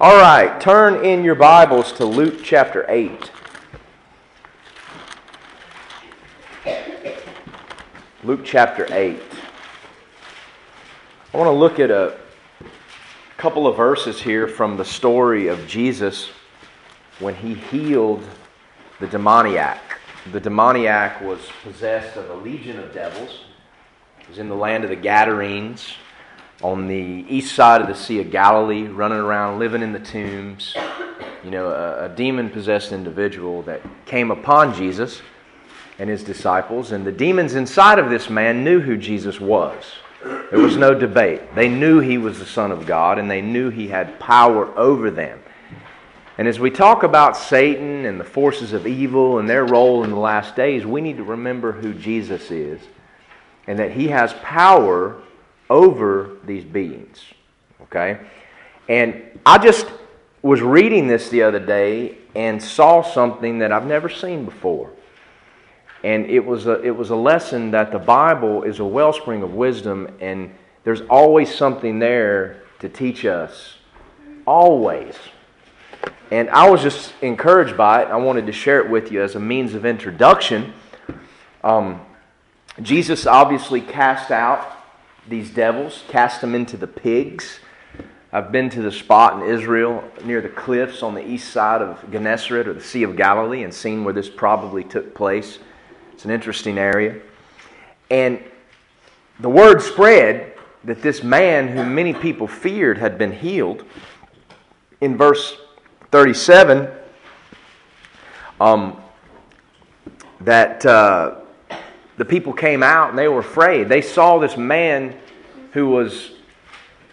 All right, turn in your Bibles to Luke chapter 8. Luke chapter 8. I want to look at a couple of verses here from the story of Jesus when he healed the demoniac. The demoniac was possessed of a legion of devils. He was in the land of the Gadarenes on the east side of the Sea of Galilee, running around, living in the tombs. You know, a, a demon possessed individual that came upon Jesus and his disciples, and the demons inside of this man knew who Jesus was. There was no debate. They knew he was the Son of God, and they knew he had power over them. And as we talk about Satan and the forces of evil and their role in the last days, we need to remember who Jesus is and that he has power over these beings. Okay? And I just was reading this the other day and saw something that I've never seen before. And it was a, it was a lesson that the Bible is a wellspring of wisdom, and there's always something there to teach us. Always. And I was just encouraged by it. I wanted to share it with you as a means of introduction. Um, Jesus obviously cast out these devils, cast them into the pigs. I've been to the spot in Israel near the cliffs on the east side of Gennesaret or the Sea of Galilee and seen where this probably took place. It's an interesting area. And the word spread that this man, whom many people feared, had been healed. In verse 37, um, that. Uh, the people came out and they were afraid. They saw this man who was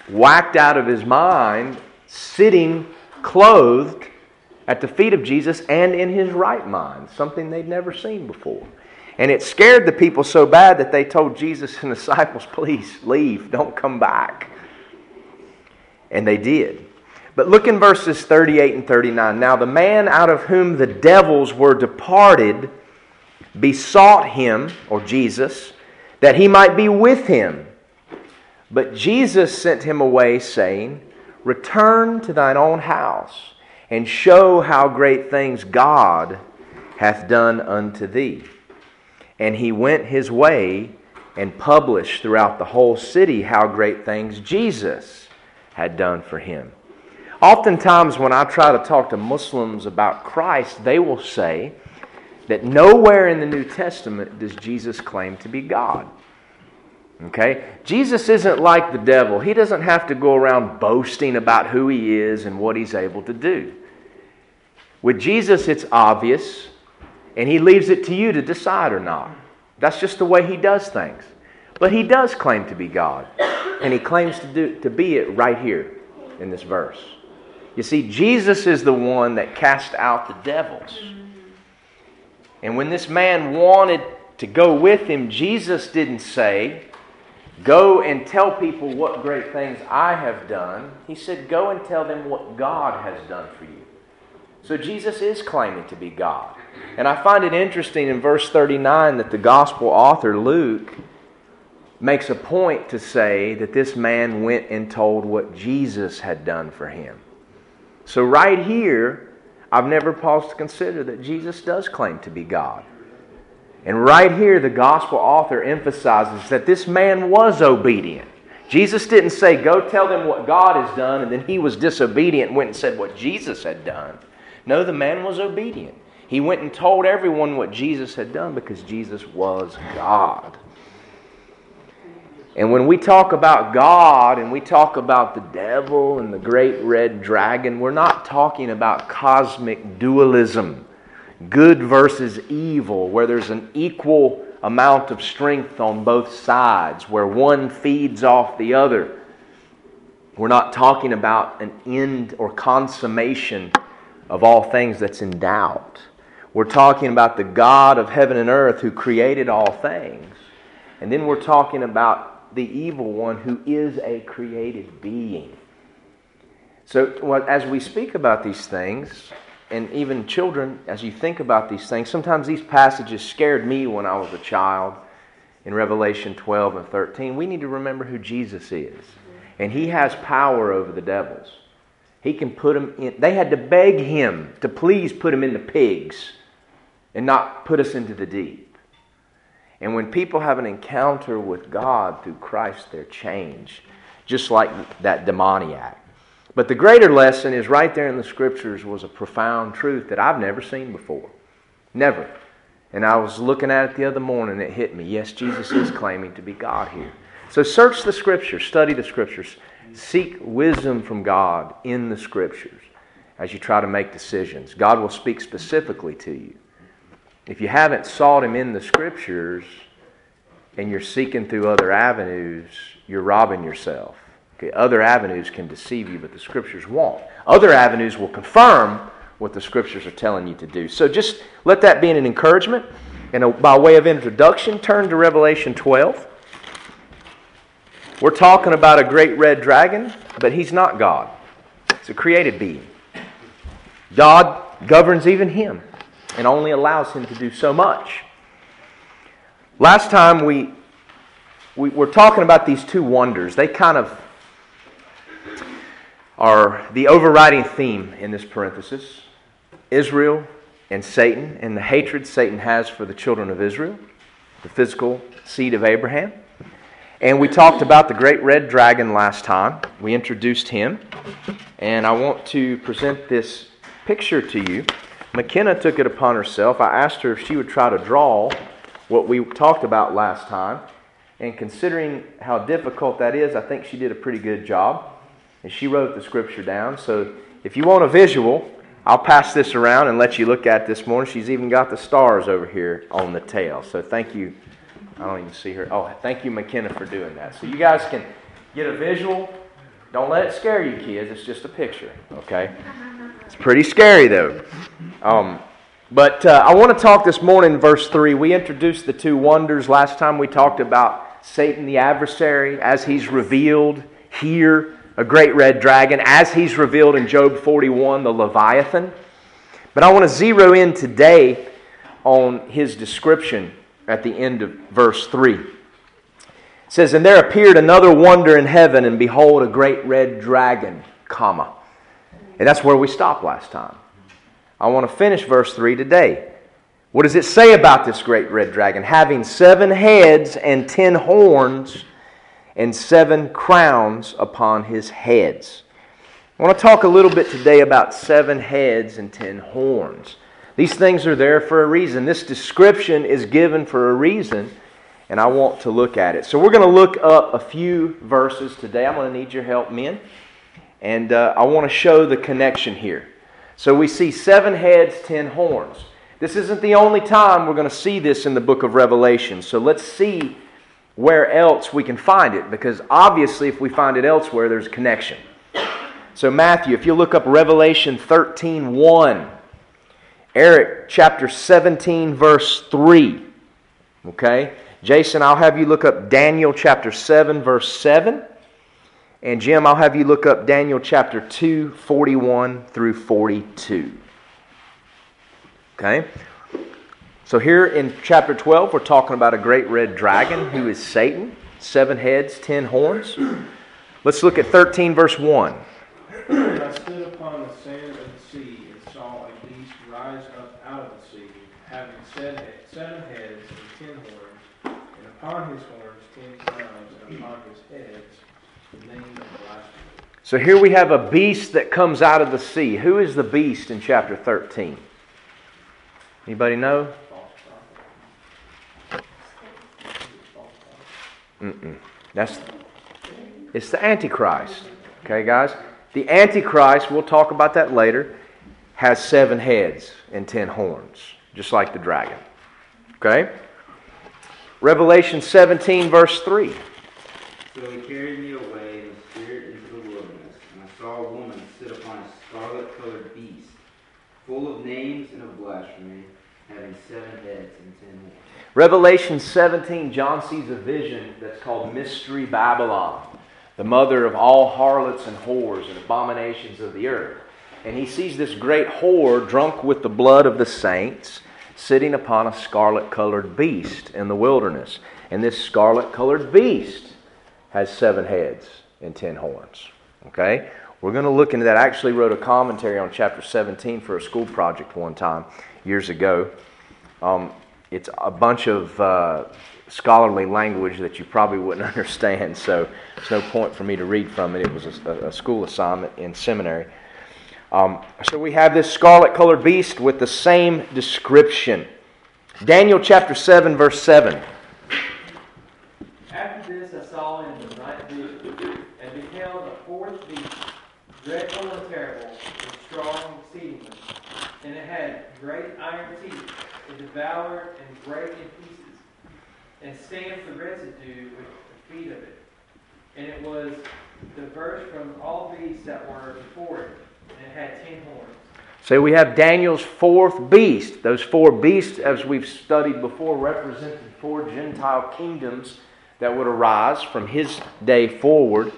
whacked out of his mind sitting clothed at the feet of Jesus and in his right mind, something they'd never seen before. And it scared the people so bad that they told Jesus and the disciples, please leave, don't come back. And they did. But look in verses 38 and 39. Now, the man out of whom the devils were departed besought him, or Jesus, that he might be with him. But Jesus sent him away, saying, Return to thine own house, and show how great things God hath done unto thee. And he went his way and published throughout the whole city how great things Jesus had done for him. Oftentimes, when I try to talk to Muslims about Christ, they will say, that nowhere in the New Testament does Jesus claim to be God. Okay? Jesus isn't like the devil. He doesn't have to go around boasting about who he is and what he's able to do. With Jesus, it's obvious, and he leaves it to you to decide or not. That's just the way he does things. But he does claim to be God, and he claims to, do, to be it right here in this verse. You see, Jesus is the one that cast out the devils. And when this man wanted to go with him, Jesus didn't say, Go and tell people what great things I have done. He said, Go and tell them what God has done for you. So Jesus is claiming to be God. And I find it interesting in verse 39 that the gospel author, Luke, makes a point to say that this man went and told what Jesus had done for him. So, right here, I've never paused to consider that Jesus does claim to be God. And right here, the gospel author emphasizes that this man was obedient. Jesus didn't say, Go tell them what God has done, and then he was disobedient and went and said what Jesus had done. No, the man was obedient. He went and told everyone what Jesus had done because Jesus was God. And when we talk about God and we talk about the devil and the great red dragon, we're not talking about cosmic dualism, good versus evil, where there's an equal amount of strength on both sides, where one feeds off the other. We're not talking about an end or consummation of all things that's in doubt. We're talking about the God of heaven and earth who created all things. And then we're talking about the evil one who is a created being. So, as we speak about these things, and even children, as you think about these things, sometimes these passages scared me when I was a child in Revelation 12 and 13. We need to remember who Jesus is. And he has power over the devils. He can put them in. They had to beg him to please put them in the pigs and not put us into the deep. And when people have an encounter with God through Christ, they're changed, just like that demoniac. But the greater lesson is right there in the scriptures was a profound truth that I've never seen before. Never. And I was looking at it the other morning, it hit me. Yes, Jesus is claiming to be God here. So search the scriptures, study the scriptures, seek wisdom from God in the scriptures as you try to make decisions. God will speak specifically to you. If you haven't sought Him in the scriptures and you're seeking through other avenues, you're robbing yourself. Okay, other avenues can deceive you, but the scriptures won't. Other avenues will confirm what the scriptures are telling you to do. So just let that be an encouragement. And by way of introduction, turn to Revelation 12. We're talking about a great red dragon, but he's not God. It's a created being. God governs even him and only allows him to do so much. Last time we, we were talking about these two wonders. They kind of are the overriding theme in this parenthesis Israel and Satan, and the hatred Satan has for the children of Israel, the physical seed of Abraham. And we talked about the great red dragon last time. We introduced him. And I want to present this picture to you. McKenna took it upon herself. I asked her if she would try to draw what we talked about last time. And considering how difficult that is, I think she did a pretty good job and she wrote the scripture down. So if you want a visual, I'll pass this around and let you look at this morning. She's even got the stars over here on the tail. So thank you. I don't even see her. Oh, thank you, McKenna, for doing that. So you guys can get a visual. Don't let it scare you, kids. It's just a picture, okay? It's pretty scary, though. Um, but uh, I want to talk this morning, verse 3. We introduced the two wonders last time. We talked about Satan, the adversary, as he's revealed here a great red dragon, as he's revealed in Job 41, the Leviathan. But I want to zero in today on his description at the end of verse 3. It says, And there appeared another wonder in heaven, and behold, a great red dragon, comma. And that's where we stopped last time. I want to finish verse 3 today. What does it say about this great red dragon? Having seven heads and ten horns and seven crowns upon his heads. I want to talk a little bit today about seven heads and ten horns. These things are there for a reason. This description is given for a reason, and I want to look at it. So, we're going to look up a few verses today. I'm going to need your help, men. And uh, I want to show the connection here. So, we see seven heads, ten horns. This isn't the only time we're going to see this in the book of Revelation. So, let's see where else we can find it, because obviously, if we find it elsewhere, there's a connection. So, Matthew, if you look up Revelation 13 1, Eric, chapter 17, verse 3. Okay? Jason, I'll have you look up Daniel chapter 7, verse 7. And Jim, I'll have you look up Daniel chapter 2, 41 through 42. Okay? So, here in chapter 12, we're talking about a great red dragon who is Satan, seven heads, ten horns. Let's look at 13, verse 1. I stood upon the sand of the sea and saw a beast rise up out of the sea, having seven heads and ten horns, and upon his horns ten crowns, and upon his heads So here we have a beast that comes out of the sea. Who is the beast in chapter 13? Anybody know? Mm-mm. That's it's the Antichrist. Okay, guys? The Antichrist, we'll talk about that later, has seven heads and ten horns, just like the dragon. Okay? Revelation 17, verse 3. So he carried me away in the spirit into the wilderness, and I saw a woman sit upon a scarlet colored beast, full of names and of blasphemy, having seven heads and ten horns. Revelation 17, John sees a vision that's called Mystery Babylon, the mother of all harlots and whores and abominations of the earth. And he sees this great whore drunk with the blood of the saints sitting upon a scarlet colored beast in the wilderness. And this scarlet colored beast has seven heads and ten horns. Okay? We're going to look into that. I actually wrote a commentary on chapter 17 for a school project one time, years ago. Um, it's a bunch of uh, scholarly language that you probably wouldn't understand, so there's no point for me to read from it. It was a, a school assignment in seminary. Um, so we have this scarlet colored beast with the same description. Daniel chapter 7, verse 7. This I saw in the night vision, and beheld a fourth beast, dreadful and terrible, and strong exceedingly. And it had great iron teeth, it devoured and brake in pieces, and stamped the residue with the feet of it. And it was diverse from all beasts that were before it, and it had ten horns. So we have Daniel's fourth beast. Those four beasts, as we've studied before, represented four Gentile kingdoms that would arise from his day forward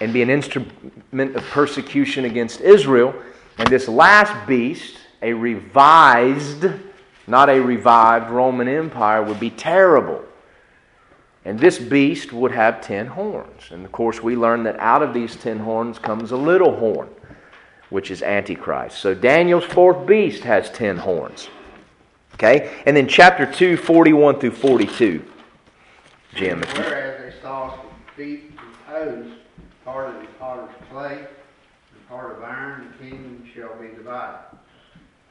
and be an instrument of persecution against Israel. And this last beast, a revised, not a revived Roman Empire, would be terrible. And this beast would have ten horns. And of course, we learn that out of these ten horns comes a little horn which is Antichrist. So Daniel's fourth beast has ten horns. Okay? And then chapter 2, 41 through 42. Jim. Whereas they saw some feet and toes, part of the potter's clay, and part of iron, the kingdom shall be divided.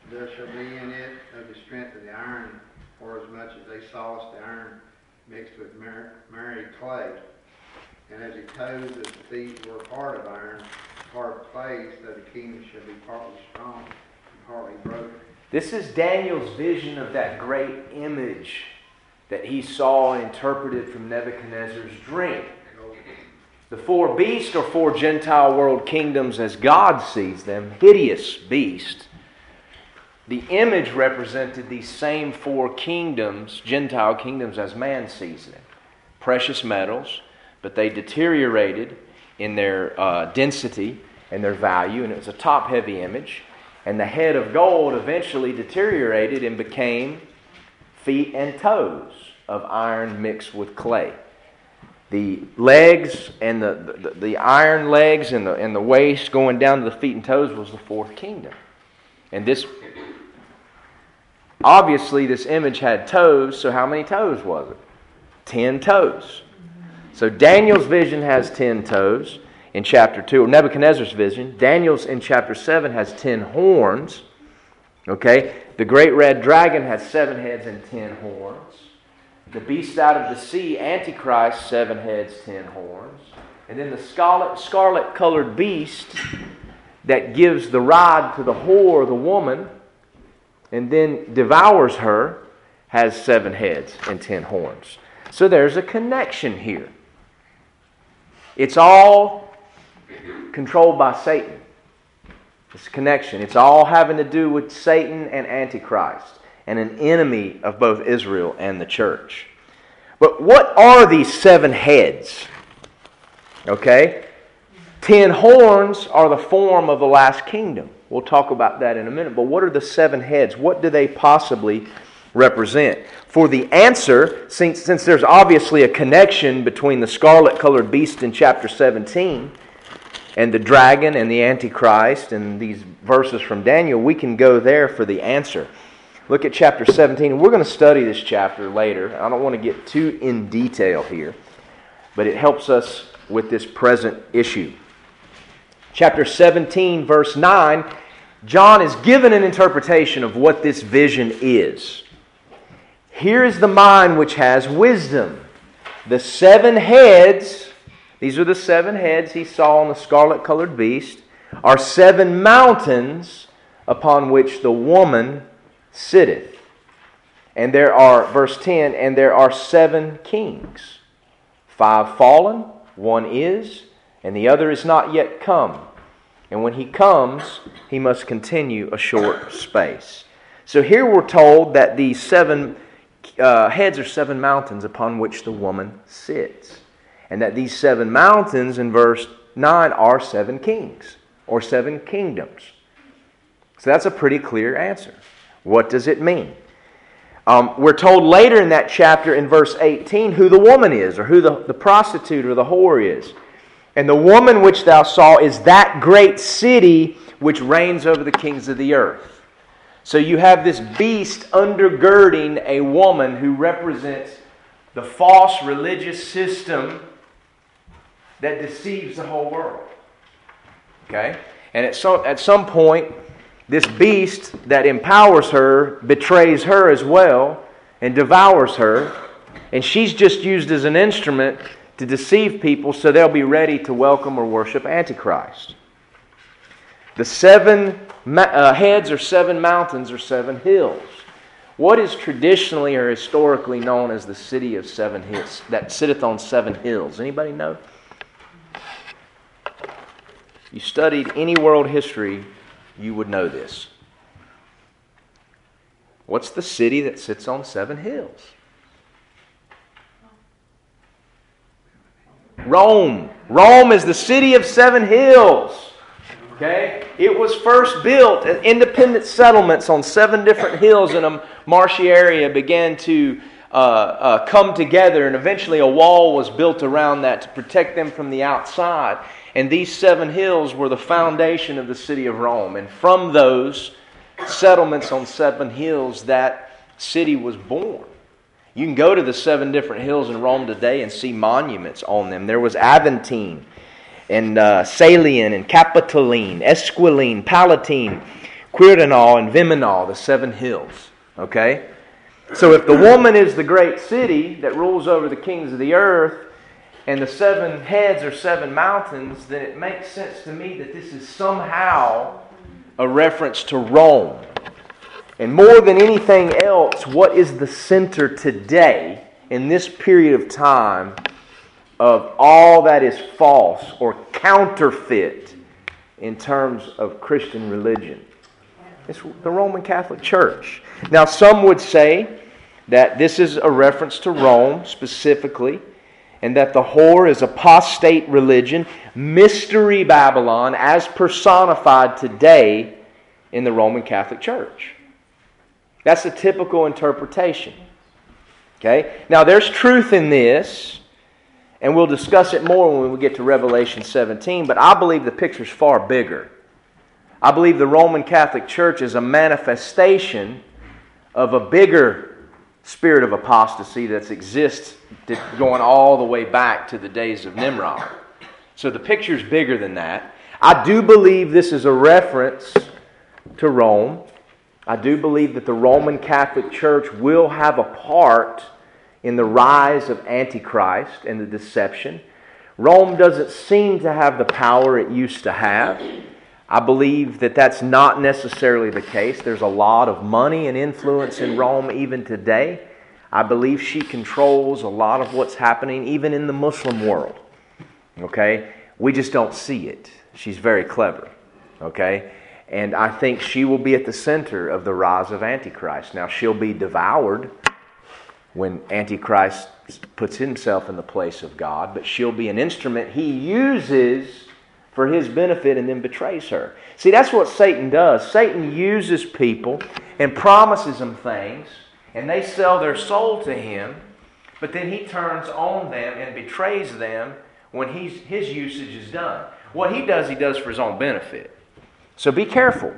There shall be in it of the strength of the iron, for as much as they sawest the iron mixed with married clay. And as the toes of the feet were part of iron, part of clay, so the kingdom shall be partly strong and partly broken. This is Daniel's vision of that great image that he saw and interpreted from Nebuchadnezzar's dream. The four beasts or four Gentile world kingdoms as God sees them, hideous beasts. The image represented these same four kingdoms, Gentile kingdoms, as man sees them. Precious metals, but they deteriorated in their uh, density and their value, and it was a top heavy image. And the head of gold eventually deteriorated and became feet and toes of iron mixed with clay. The legs and the, the, the iron legs and the, and the waist going down to the feet and toes was the fourth kingdom. And this, obviously, this image had toes, so how many toes was it? Ten toes. So Daniel's vision has ten toes in chapter 2, or Nebuchadnezzar's vision. Daniel's in chapter 7 has ten horns. Okay? The great red dragon has seven heads and ten horns. The beast out of the sea, Antichrist, seven heads, ten horns. And then the scarlet, scarlet colored beast that gives the rod to the whore, the woman, and then devours her, has seven heads and ten horns. So there's a connection here. It's all controlled by Satan. It's connection. It's all having to do with Satan and Antichrist and an enemy of both Israel and the church. But what are these seven heads? Okay? Ten horns are the form of the last kingdom. We'll talk about that in a minute. But what are the seven heads? What do they possibly represent? For the answer, since, since there's obviously a connection between the scarlet colored beast in chapter 17 and the dragon and the Antichrist and these verses from Daniel, we can go there for the answer. Look at chapter 17. We're going to study this chapter later. I don't want to get too in detail here, but it helps us with this present issue. Chapter 17, verse 9, John is given an interpretation of what this vision is. Here is the mind which has wisdom. The seven heads, these are the seven heads he saw on the scarlet colored beast, are seven mountains upon which the woman sitteth. And there are, verse 10, and there are seven kings. Five fallen, one is, and the other is not yet come. And when he comes, he must continue a short space. So here we're told that these seven uh, heads are seven mountains upon which the woman sits. And that these seven mountains in verse 9 are seven kings or seven kingdoms. So that's a pretty clear answer. What does it mean? Um, we're told later in that chapter in verse 18 who the woman is or who the, the prostitute or the whore is. And the woman which thou saw is that great city which reigns over the kings of the earth. So you have this beast undergirding a woman who represents the false religious system that deceives the whole world. Okay? And at some, at some point, this beast that empowers her betrays her as well and devours her. And she's just used as an instrument to deceive people so they'll be ready to welcome or worship Antichrist. The seven uh, heads or seven mountains or seven hills. What is traditionally or historically known as the city of seven hills that sitteth on seven hills? Anybody know? You studied any world history, you would know this. What's the city that sits on seven hills? Rome. Rome is the city of seven hills. Okay? It was first built, as independent settlements on seven different hills in a marshy area began to uh, uh, come together, and eventually a wall was built around that to protect them from the outside. And these seven hills were the foundation of the city of Rome. And from those settlements on seven hills, that city was born. You can go to the seven different hills in Rome today and see monuments on them. There was Aventine and uh, Caelian and Capitoline, Esquiline, Palatine, Quirinal, and Viminal, the seven hills. Okay? So if the woman is the great city that rules over the kings of the earth, and the seven heads are seven mountains, then it makes sense to me that this is somehow a reference to Rome. And more than anything else, what is the center today in this period of time of all that is false or counterfeit in terms of Christian religion? It's the Roman Catholic Church. Now, some would say that this is a reference to Rome specifically, and that the whore is apostate religion, mystery Babylon, as personified today in the Roman Catholic Church. That's a typical interpretation. Okay? Now, there's truth in this, and we'll discuss it more when we get to Revelation 17, but I believe the picture's far bigger. I believe the Roman Catholic Church is a manifestation of a bigger spirit of apostasy that exists going all the way back to the days of Nimrod. So the picture's bigger than that. I do believe this is a reference to Rome. I do believe that the Roman Catholic Church will have a part in the rise of Antichrist and the deception. Rome doesn't seem to have the power it used to have. I believe that that's not necessarily the case. There's a lot of money and influence in Rome even today. I believe she controls a lot of what's happening even in the Muslim world. Okay? We just don't see it. She's very clever. Okay? And I think she will be at the center of the rise of Antichrist. Now, she'll be devoured when Antichrist puts himself in the place of God, but she'll be an instrument he uses for his benefit and then betrays her. See, that's what Satan does. Satan uses people and promises them things, and they sell their soul to him, but then he turns on them and betrays them when he's, his usage is done. What he does, he does for his own benefit. So be careful.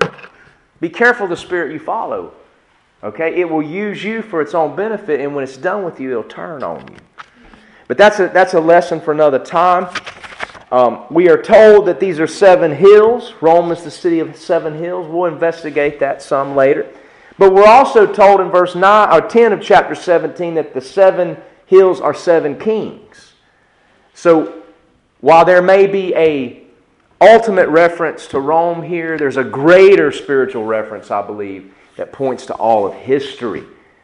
Be careful the spirit you follow. Okay? It will use you for its own benefit, and when it's done with you, it'll turn on you. But that's a, that's a lesson for another time. Um, we are told that these are seven hills. Rome is the city of seven hills. We'll investigate that some later. But we're also told in verse 9 or 10 of chapter 17 that the seven hills are seven kings. So while there may be a ultimate reference to Rome here. There's a greater spiritual reference, I believe, that points to all of history.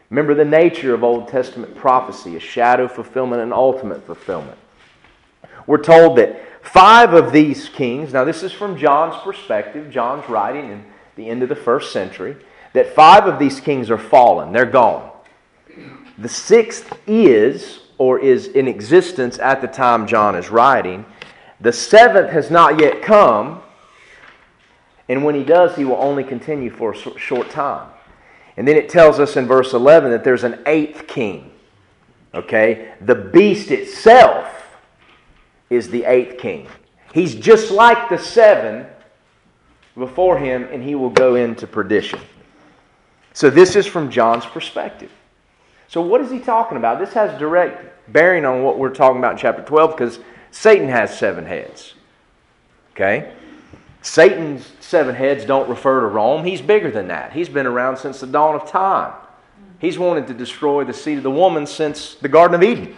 Remember the nature of Old Testament prophecy a shadow fulfillment and ultimate fulfillment. We're told that five of these kings, now this is from John's perspective, John's writing in the end of the first century, that five of these kings are fallen, they're gone. The sixth is, or is in existence at the time John is writing, the seventh has not yet come, and when he does, he will only continue for a short time. And then it tells us in verse 11 that there's an eighth king. Okay? The beast itself is the eighth king. He's just like the seven before him, and he will go into perdition. So, this is from John's perspective. So, what is he talking about? This has direct bearing on what we're talking about in chapter 12 because Satan has seven heads. Okay? Satan's seven heads don't refer to Rome. He's bigger than that. He's been around since the dawn of time. He's wanted to destroy the seed of the woman since the Garden of Eden,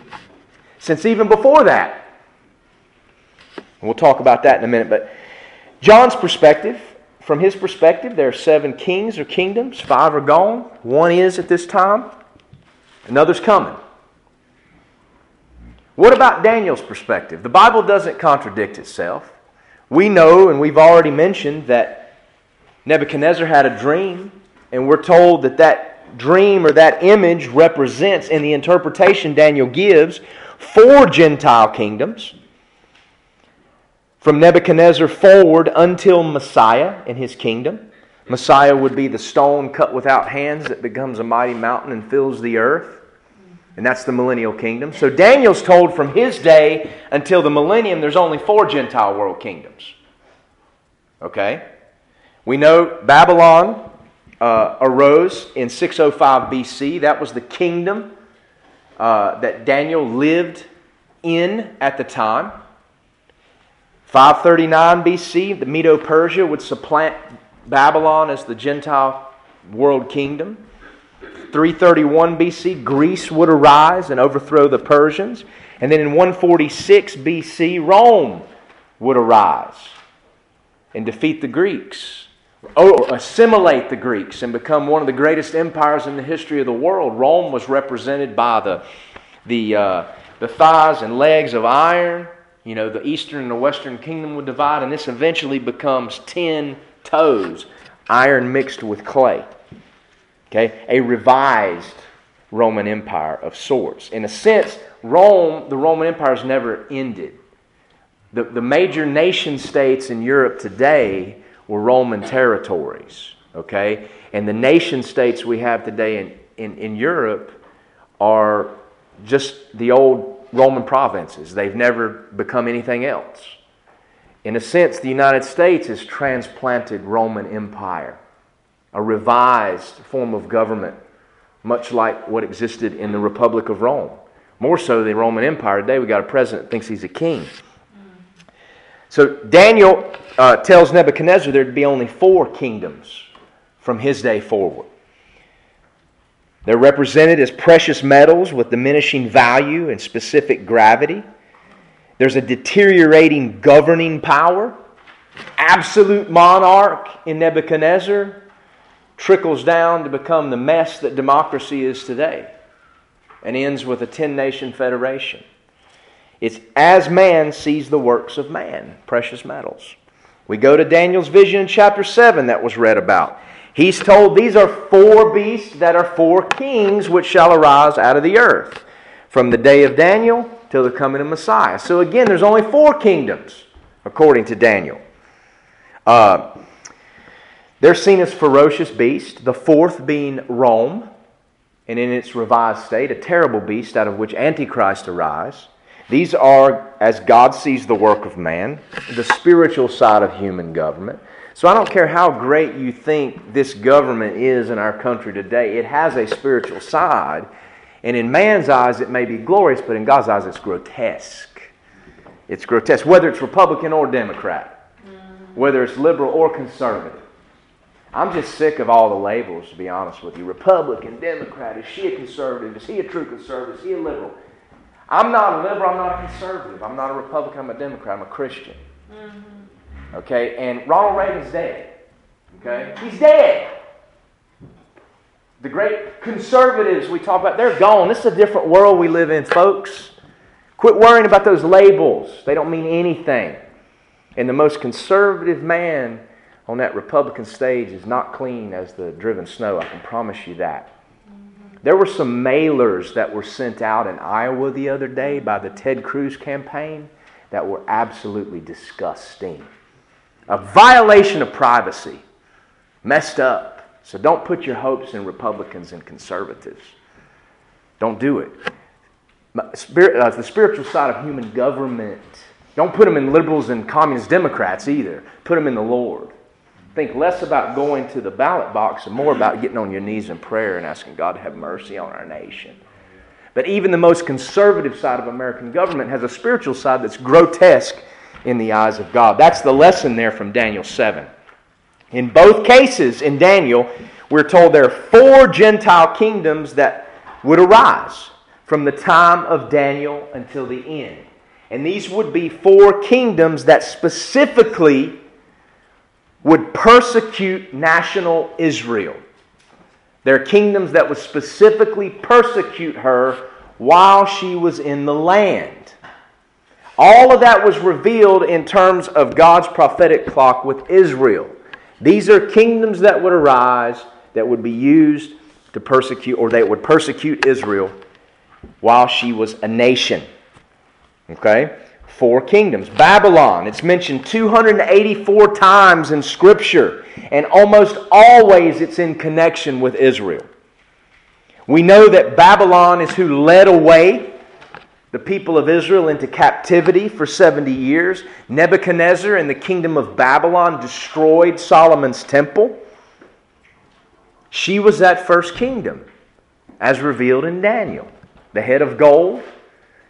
since even before that. We'll talk about that in a minute. But John's perspective, from his perspective, there are seven kings or kingdoms. Five are gone. One is at this time. Another's coming. What about Daniel's perspective? The Bible doesn't contradict itself. We know, and we've already mentioned, that Nebuchadnezzar had a dream, and we're told that that dream or that image represents, in the interpretation Daniel gives, four Gentile kingdoms. From Nebuchadnezzar forward until Messiah in his kingdom. Messiah would be the stone cut without hands that becomes a mighty mountain and fills the earth. And that's the millennial kingdom. So Daniel's told from his day until the millennium, there's only four Gentile world kingdoms. Okay? We know Babylon uh, arose in 605 BC. That was the kingdom uh, that Daniel lived in at the time. 539 BC, the Medo Persia would supplant Babylon as the Gentile world kingdom. 331 BC, Greece would arise and overthrow the Persians. And then in 146 BC, Rome would arise and defeat the Greeks, or assimilate the Greeks and become one of the greatest empires in the history of the world. Rome was represented by the, the, uh, the thighs and legs of iron. You know, the eastern and the western kingdom would divide, and this eventually becomes 10 toes, iron mixed with clay. Okay? A revised Roman Empire of sorts. In a sense, Rome, the Roman Empire, has never ended. The, the major nation states in Europe today were Roman territories. Okay? And the nation states we have today in, in, in Europe are just the old Roman provinces. They've never become anything else. In a sense, the United States is transplanted Roman Empire a revised form of government, much like what existed in the Republic of Rome. More so the Roman Empire. Today we got a president that thinks he's a king. So Daniel uh, tells Nebuchadnezzar there'd be only four kingdoms from his day forward. They're represented as precious metals with diminishing value and specific gravity. There's a deteriorating governing power, absolute monarch in Nebuchadnezzar, trickles down to become the mess that democracy is today and ends with a 10 nation federation. It's as man sees the works of man, precious metals. We go to Daniel's vision in chapter 7 that was read about. He's told these are four beasts that are four kings which shall arise out of the earth from the day of Daniel till the coming of Messiah. So again, there's only four kingdoms according to Daniel. Uh, they're seen as ferocious beasts, the fourth being Rome, and in its revised state, a terrible beast out of which Antichrist arise. These are, as God sees the work of man, the spiritual side of human government. So I don't care how great you think this government is in our country today, it has a spiritual side. And in man's eyes, it may be glorious, but in God's eyes, it's grotesque. It's grotesque, whether it's Republican or Democrat, whether it's liberal or conservative. I'm just sick of all the labels, to be honest with you. Republican, Democrat, is she a conservative? Is he a true conservative? Is he a liberal? I'm not a liberal, I'm not a conservative. I'm not a Republican, I'm a Democrat, I'm a Christian. Mm-hmm. Okay, and Ronald Reagan's dead. Okay? He's dead. The great conservatives we talk about, they're gone. This is a different world we live in, folks. Quit worrying about those labels. They don't mean anything. And the most conservative man on that Republican stage is not clean as the driven snow. I can promise you that. There were some mailers that were sent out in Iowa the other day by the Ted Cruz campaign that were absolutely disgusting. A violation of privacy. Messed up. So don't put your hopes in Republicans and conservatives. Don't do it. Spirit, uh, the spiritual side of human government Don't put them in liberals and communist Democrats either. Put them in the Lord. Think less about going to the ballot box and more about getting on your knees in prayer and asking God to have mercy on our nation. But even the most conservative side of American government has a spiritual side that's grotesque in the eyes of God. That's the lesson there from Daniel 7. In both cases, in Daniel, we're told there are four Gentile kingdoms that would arise from the time of Daniel until the end. And these would be four kingdoms that specifically would persecute national Israel. They're kingdoms that would specifically persecute her while she was in the land. All of that was revealed in terms of God's prophetic clock with Israel. These are kingdoms that would arise that would be used to persecute, or that would persecute Israel while she was a nation. Okay? Four kingdoms. Babylon, it's mentioned 284 times in Scripture, and almost always it's in connection with Israel. We know that Babylon is who led away the people of Israel into captivity for 70 years. Nebuchadnezzar and the kingdom of Babylon destroyed Solomon's temple. She was that first kingdom, as revealed in Daniel. The head of gold,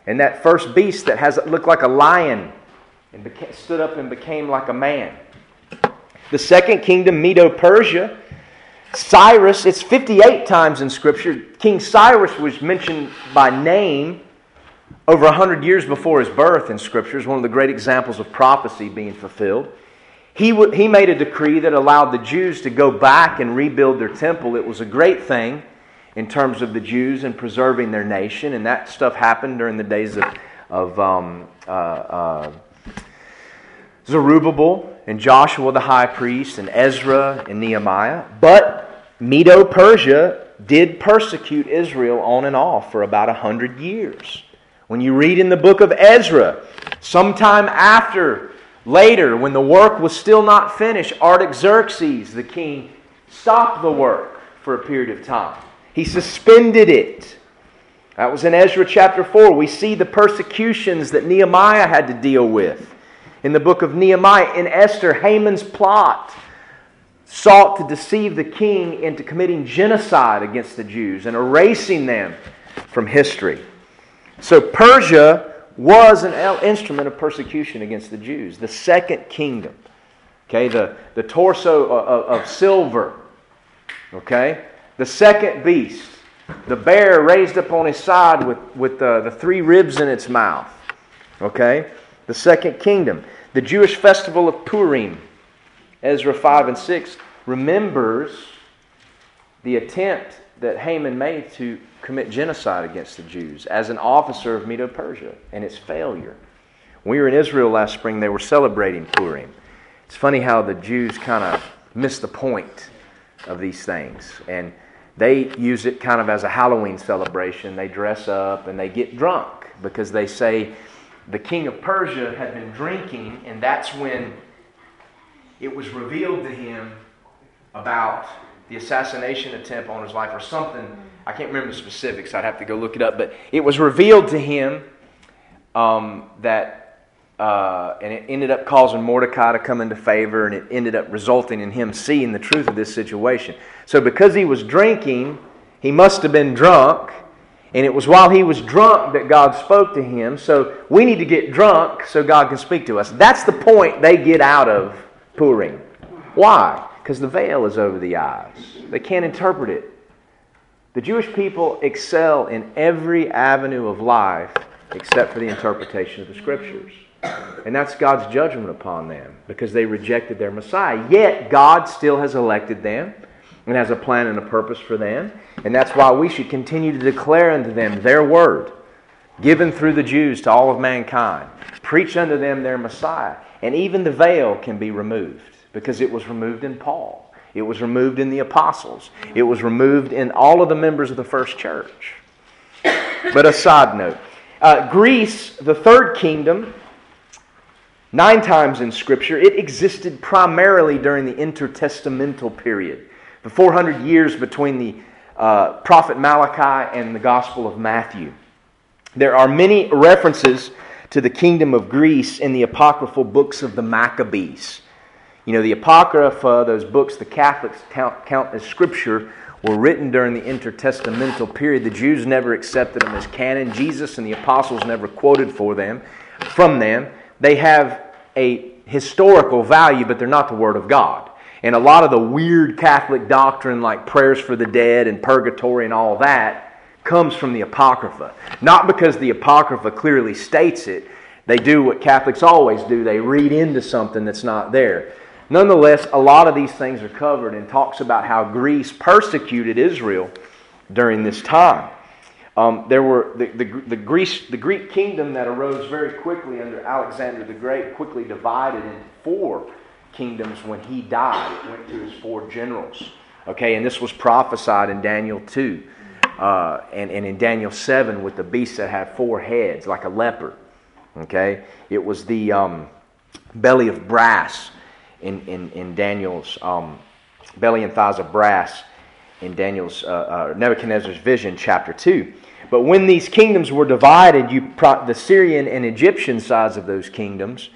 and that first beast that has looked like a lion and stood up and became like a man. The second kingdom, Medo Persia, Cyrus, it's 58 times in Scripture. King Cyrus was mentioned by name over 100 years before his birth in Scripture, is one of the great examples of prophecy being fulfilled. He, w- he made a decree that allowed the Jews to go back and rebuild their temple. It was a great thing in terms of the Jews and preserving their nation. And that stuff happened during the days of, of um, uh, uh, Zerubbabel and Joshua the high priest and Ezra and Nehemiah. But Medo Persia did persecute Israel on and off for about a hundred years. When you read in the book of Ezra, sometime after, later, when the work was still not finished, Artaxerxes, the king, stopped the work for a period of time. He suspended it. That was in Ezra chapter 4. We see the persecutions that Nehemiah had to deal with. In the book of Nehemiah, in Esther, Haman's plot sought to deceive the king into committing genocide against the Jews and erasing them from history. So Persia was an instrument of persecution against the Jews. The second kingdom, okay, the, the torso of, of silver, okay, the second beast, the bear raised up on his side with, with the, the three ribs in its mouth. Okay? The second kingdom. The Jewish festival of Purim, Ezra 5 and 6, remembers the attempt that Haman made to commit genocide against the Jews as an officer of Medo Persia and its failure. When we were in Israel last spring, they were celebrating Purim. It's funny how the Jews kind of miss the point of these things. And they use it kind of as a Halloween celebration. They dress up and they get drunk because they say the king of Persia had been drinking, and that's when it was revealed to him about the assassination attempt on his life or something. I can't remember the specifics, I'd have to go look it up, but it was revealed to him um, that uh, and it ended up causing Mordecai to come into favor, and it ended up resulting in him seeing the truth of this situation. So, because he was drinking, he must have been drunk, and it was while he was drunk that God spoke to him. So, we need to get drunk so God can speak to us. That's the point they get out of Purim. Why? Because the veil is over the eyes, they can't interpret it. The Jewish people excel in every avenue of life except for the interpretation of the Scriptures. And that's God's judgment upon them because they rejected their Messiah. Yet, God still has elected them and has a plan and a purpose for them. And that's why we should continue to declare unto them their word, given through the Jews to all of mankind. Preach unto them their Messiah. And even the veil can be removed because it was removed in Paul. It was removed in the apostles. It was removed in all of the members of the first church. But a side note uh, Greece, the third kingdom, Nine times in Scripture, it existed primarily during the intertestamental period, the 400 years between the uh, prophet Malachi and the Gospel of Matthew. There are many references to the kingdom of Greece in the apocryphal books of the Maccabees. You know, the Apocrypha, those books the Catholics count, count as scripture, were written during the intertestamental period. The Jews never accepted them as canon. Jesus and the apostles never quoted for them, from them. They have a historical value, but they're not the Word of God. And a lot of the weird Catholic doctrine, like prayers for the dead and purgatory and all that, comes from the Apocrypha. Not because the Apocrypha clearly states it. They do what Catholics always do they read into something that's not there. Nonetheless, a lot of these things are covered and talks about how Greece persecuted Israel during this time. Um, there were the, the, the, Greece, the Greek kingdom that arose very quickly under Alexander the Great quickly divided into four kingdoms when he died. It went to his four generals. Okay, and this was prophesied in Daniel 2 uh, and, and in Daniel 7 with the beast that had four heads, like a leopard. Okay, it was the um, belly of brass in, in, in Daniel's um, belly and thighs of brass in Daniel's uh, uh, Nebuchadnezzar's vision, chapter 2. But when these kingdoms were divided, you pro- the Syrian and Egyptian sides of those kingdoms,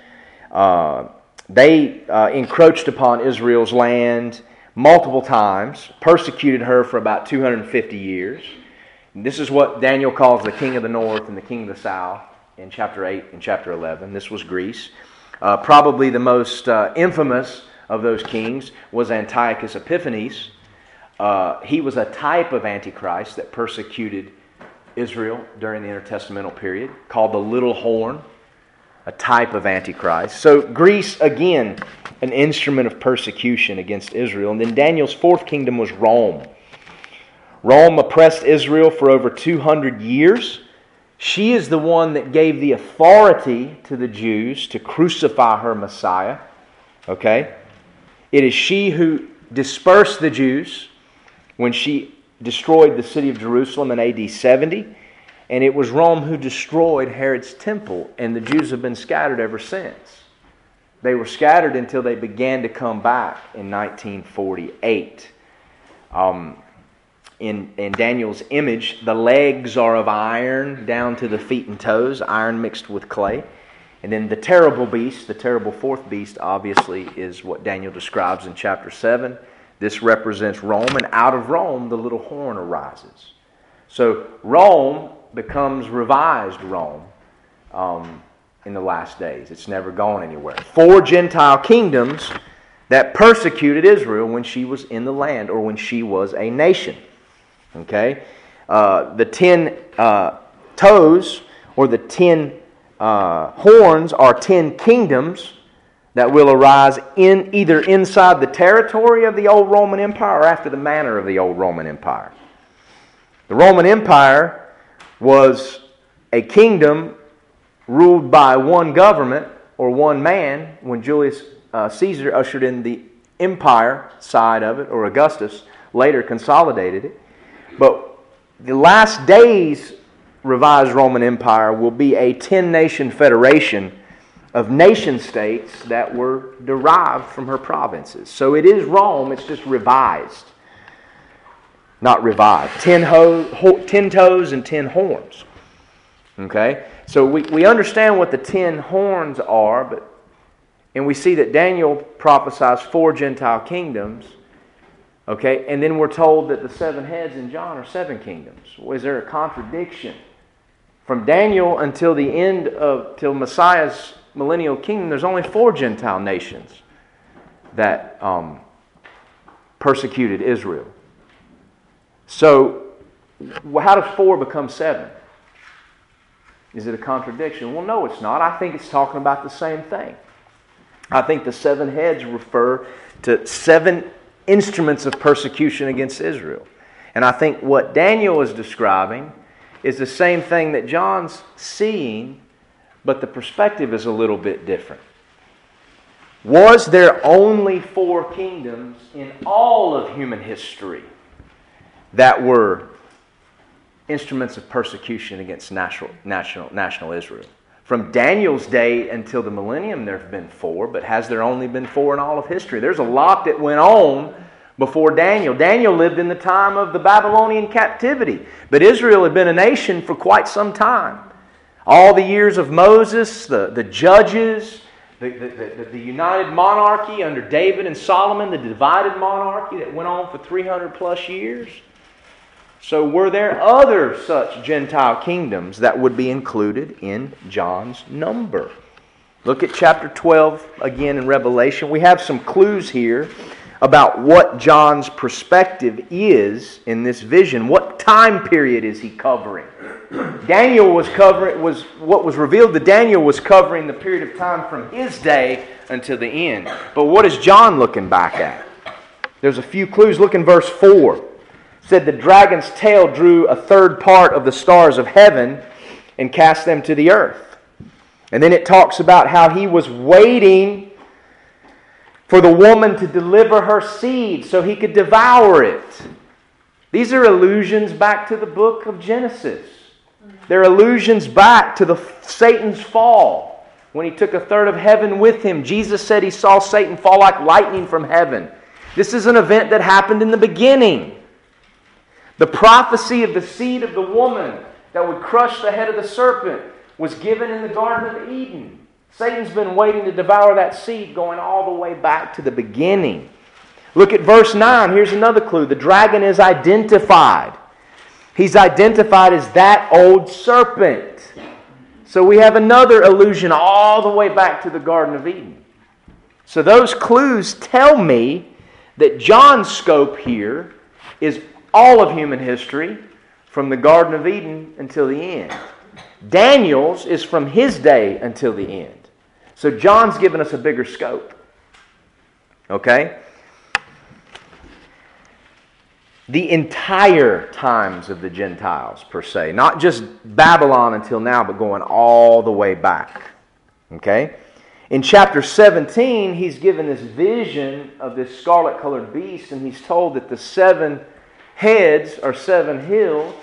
uh, they uh, encroached upon Israel's land multiple times, persecuted her for about 250 years. And this is what Daniel calls the king of the north and the king of the south in chapter 8 and chapter 11. This was Greece. Uh, probably the most uh, infamous of those kings was Antiochus Epiphanes. Uh, he was a type of Antichrist that persecuted Israel during the intertestamental period, called the little horn, a type of Antichrist. So, Greece, again, an instrument of persecution against Israel. And then Daniel's fourth kingdom was Rome. Rome oppressed Israel for over 200 years. She is the one that gave the authority to the Jews to crucify her Messiah. Okay? It is she who dispersed the Jews when she destroyed the city of Jerusalem in AD 70. And it was Rome who destroyed Herod's temple, and the Jews have been scattered ever since. They were scattered until they began to come back in 1948. Um, in, in Daniel's image, the legs are of iron down to the feet and toes, iron mixed with clay. And then the terrible beast, the terrible fourth beast, obviously, is what Daniel describes in chapter 7. This represents Rome, and out of Rome, the little horn arises. So Rome becomes revised Rome um, in the last days. It's never gone anywhere. Four Gentile kingdoms that persecuted Israel when she was in the land or when she was a nation. Okay? Uh, the ten uh, toes or the ten uh, horns are ten kingdoms that will arise in either inside the territory of the old Roman Empire or after the manner of the old Roman Empire. The Roman Empire was a kingdom ruled by one government or one man when Julius uh, Caesar ushered in the empire side of it, or Augustus later consolidated it. But the last days revised Roman Empire will be a 10 nation federation of nation states that were derived from her provinces. So it is Rome, it's just revised, not revived. Ten, ho- ho- ten toes and ten horns. Okay? So we, we understand what the ten horns are, but and we see that Daniel prophesies four Gentile kingdoms Okay, and then we're told that the seven heads in John are seven kingdoms. Is there a contradiction? From Daniel until the end of, till Messiah's millennial kingdom, there's only four Gentile nations that um, persecuted Israel. So, how does four become seven? Is it a contradiction? Well, no, it's not. I think it's talking about the same thing. I think the seven heads refer to seven instruments of persecution against Israel. And I think what Daniel is describing is the same thing that John's seeing, but the perspective is a little bit different. Was there only four kingdoms in all of human history that were instruments of persecution against national, national, national Israel? From Daniel's day until the millennium, there have been four, but has there only been four in all of history? There's a lot that went on before Daniel. Daniel lived in the time of the Babylonian captivity, but Israel had been a nation for quite some time. all the years of Moses, the, the judges, the, the, the, the united monarchy under David and Solomon, the divided monarchy that went on for 300 plus years. So, were there other such Gentile kingdoms that would be included in John's number? Look at chapter 12 again in Revelation. We have some clues here about what John's perspective is in this vision. What time period is he covering? Daniel was covering was what was revealed to Daniel was covering the period of time from his day until the end. But what is John looking back at? There's a few clues. Look in verse 4. Said the dragon's tail drew a third part of the stars of heaven and cast them to the earth. And then it talks about how he was waiting for the woman to deliver her seed so he could devour it. These are allusions back to the book of Genesis. They're allusions back to the Satan's fall when he took a third of heaven with him. Jesus said he saw Satan fall like lightning from heaven. This is an event that happened in the beginning. The prophecy of the seed of the woman that would crush the head of the serpent was given in the Garden of Eden. Satan's been waiting to devour that seed going all the way back to the beginning. Look at verse 9. Here's another clue. The dragon is identified. He's identified as that old serpent. So we have another allusion all the way back to the Garden of Eden. So those clues tell me that John's scope here is all of human history from the Garden of Eden until the end. Daniel's is from his day until the end. So John's given us a bigger scope. Okay? the entire times of the Gentiles, per se. Not just Babylon until now, but going all the way back. Okay? In chapter 17, he's given this vision of this scarlet colored beast, and he's told that the seven heads are seven hills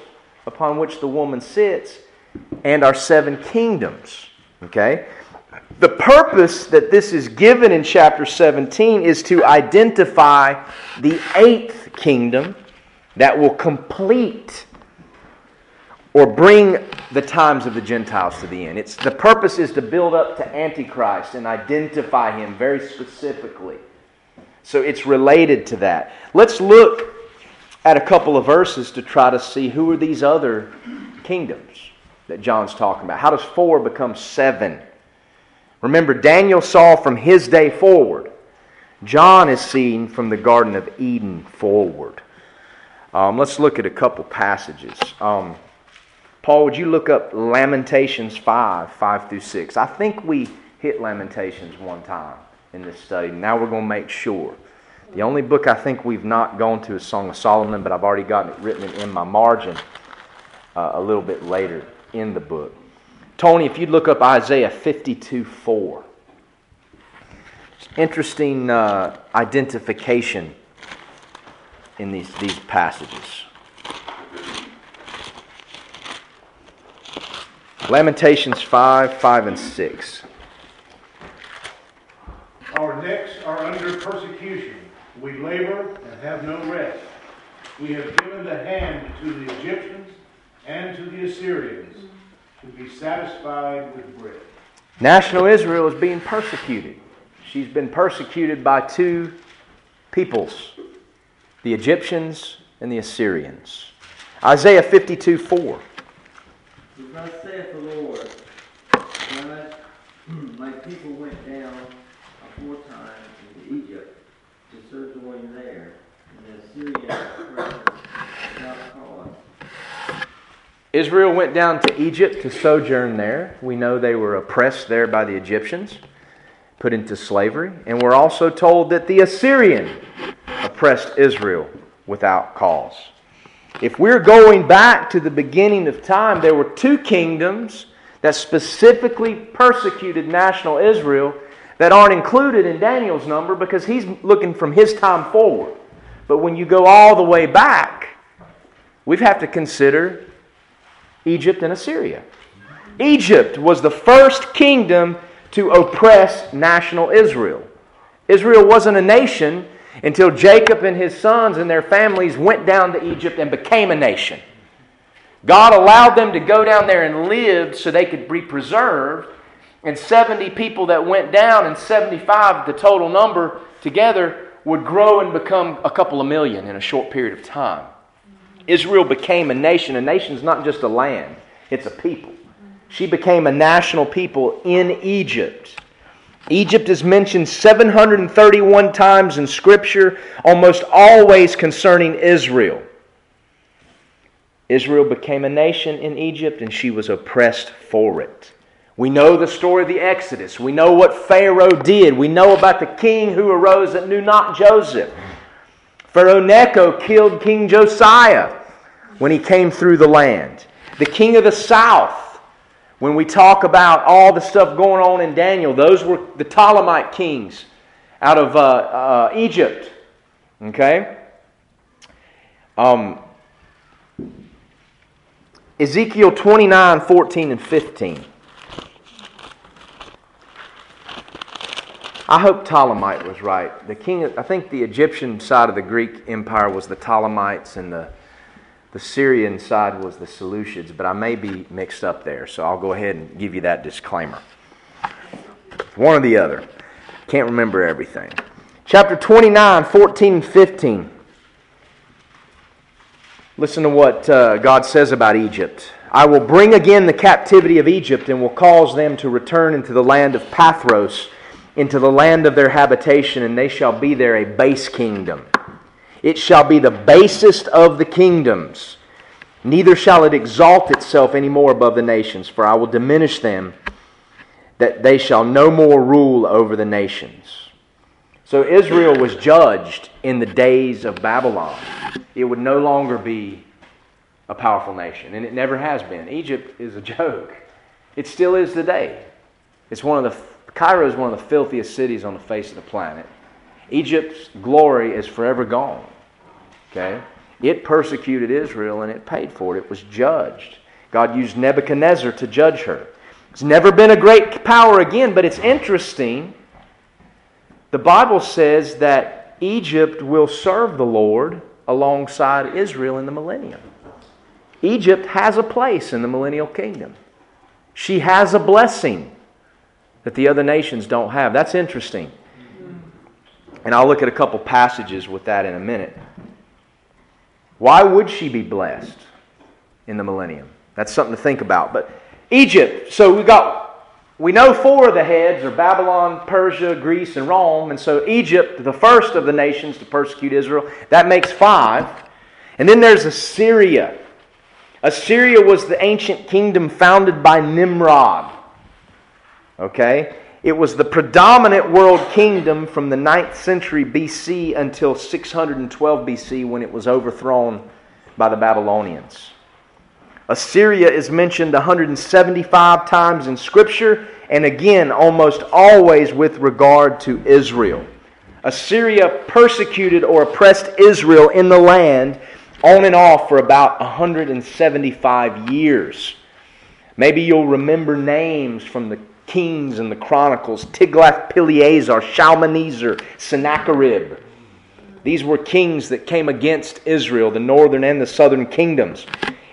upon which the woman sits, and are seven kingdoms. Okay? The purpose that this is given in chapter 17 is to identify the eighth kingdom that will complete or bring the times of the Gentiles to the end. It's, the purpose is to build up to Antichrist and identify him very specifically. So it's related to that. Let's look at a couple of verses to try to see who are these other kingdoms that John's talking about. How does four become seven? Remember, Daniel saw from his day forward. John is seen from the Garden of Eden forward. Um, let's look at a couple passages. Um, Paul, would you look up Lamentations 5, 5 through 6? I think we hit Lamentations one time in this study. Now we're going to make sure. The only book I think we've not gone to is Song of Solomon, but I've already gotten it written in my margin uh, a little bit later in the book. Tony, if you'd look up Isaiah 52, 4. Interesting uh, identification in these, these passages. Lamentations 5, 5, and 6. Our necks are under persecution. We labor and have no rest. We have given the hand to the Egyptians and to the Assyrians to be satisfied with bread. National Israel is being persecuted. She's been persecuted by two peoples the Egyptians and the Assyrians. Isaiah 52 4. Thus saith the Lord, my people went down aforetime into Egypt to sojourn there, and the Assyrians without cause. Israel went down to Egypt to sojourn there. We know they were oppressed there by the Egyptians, put into slavery. And we're also told that the Assyrian oppressed Israel without cause. If we're going back to the beginning of time, there were two kingdoms that specifically persecuted national Israel that aren't included in Daniel's number because he's looking from his time forward. But when you go all the way back, we have to consider Egypt and Assyria. Egypt was the first kingdom to oppress national Israel. Israel wasn't a nation until Jacob and his sons and their families went down to Egypt and became a nation. God allowed them to go down there and live so they could be preserved. And 70 people that went down, and 75, the total number together, would grow and become a couple of million in a short period of time. Israel became a nation. A nation is not just a land, it's a people. She became a national people in Egypt. Egypt is mentioned 731 times in Scripture, almost always concerning Israel. Israel became a nation in Egypt and she was oppressed for it. We know the story of the Exodus. We know what Pharaoh did. We know about the king who arose that knew not Joseph. Pharaoh Necho killed King Josiah when he came through the land. The king of the south, when we talk about all the stuff going on in Daniel, those were the Ptolemite kings out of uh, uh, Egypt. Okay? Um, Ezekiel 29 14 and 15. I hope Ptolemite was right. The king, I think the Egyptian side of the Greek Empire was the Ptolemites, and the the Syrian side was the Seleucids, but I may be mixed up there, so I'll go ahead and give you that disclaimer. One or the other. Can't remember everything. Chapter 29, 14 and 15. Listen to what uh, God says about Egypt. I will bring again the captivity of Egypt and will cause them to return into the land of Pathros into the land of their habitation, and they shall be there a base kingdom. It shall be the basest of the kingdoms. Neither shall it exalt itself any more above the nations, for I will diminish them, that they shall no more rule over the nations. So Israel was judged in the days of Babylon. It would no longer be a powerful nation, and it never has been. Egypt is a joke. It still is today. It's one of the Cairo is one of the filthiest cities on the face of the planet. Egypt's glory is forever gone. Okay? It persecuted Israel and it paid for it. It was judged. God used Nebuchadnezzar to judge her. It's never been a great power again, but it's interesting. The Bible says that Egypt will serve the Lord alongside Israel in the millennium. Egypt has a place in the millennial kingdom. She has a blessing that the other nations don't have. That's interesting. And I'll look at a couple passages with that in a minute. Why would she be blessed in the millennium? That's something to think about. But Egypt, so we got we know four of the heads are Babylon, Persia, Greece, and Rome. And so Egypt, the first of the nations to persecute Israel, that makes five. And then there's Assyria. Assyria was the ancient kingdom founded by Nimrod. Okay? It was the predominant world kingdom from the 9th century BC until 612 BC when it was overthrown by the Babylonians. Assyria is mentioned 175 times in Scripture, and again, almost always with regard to Israel. Assyria persecuted or oppressed Israel in the land on and off for about 175 years. Maybe you'll remember names from the Kings and the Chronicles, Tiglath-Pileser, Shalmaneser, Sennacherib. These were kings that came against Israel, the northern and the southern kingdoms.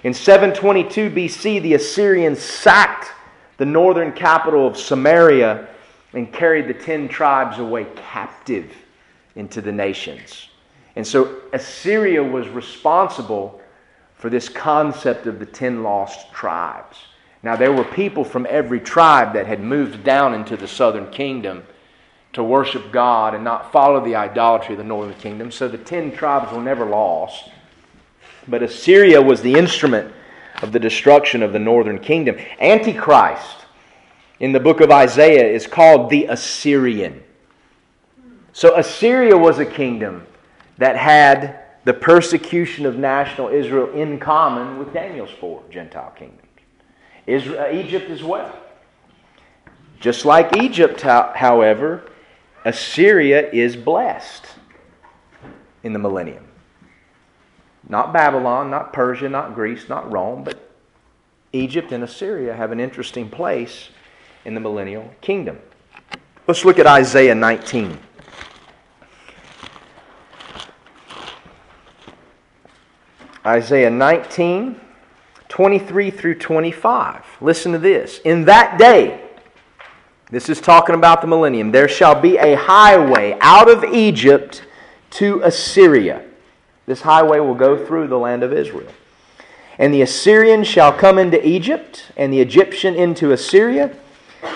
In 722 BC, the Assyrians sacked the northern capital of Samaria and carried the ten tribes away captive into the nations. And so Assyria was responsible for this concept of the ten lost tribes. Now, there were people from every tribe that had moved down into the southern kingdom to worship God and not follow the idolatry of the northern kingdom. So the ten tribes were never lost. But Assyria was the instrument of the destruction of the northern kingdom. Antichrist in the book of Isaiah is called the Assyrian. So Assyria was a kingdom that had the persecution of national Israel in common with Daniel's four Gentile kingdoms. Israel, uh, Egypt as well. Just like Egypt, however, Assyria is blessed in the millennium. Not Babylon, not Persia, not Greece, not Rome, but Egypt and Assyria have an interesting place in the millennial kingdom. Let's look at Isaiah 19. Isaiah 19 23 through 25. Listen to this. In that day, this is talking about the millennium, there shall be a highway out of Egypt to Assyria. This highway will go through the land of Israel. And the Assyrian shall come into Egypt, and the Egyptian into Assyria,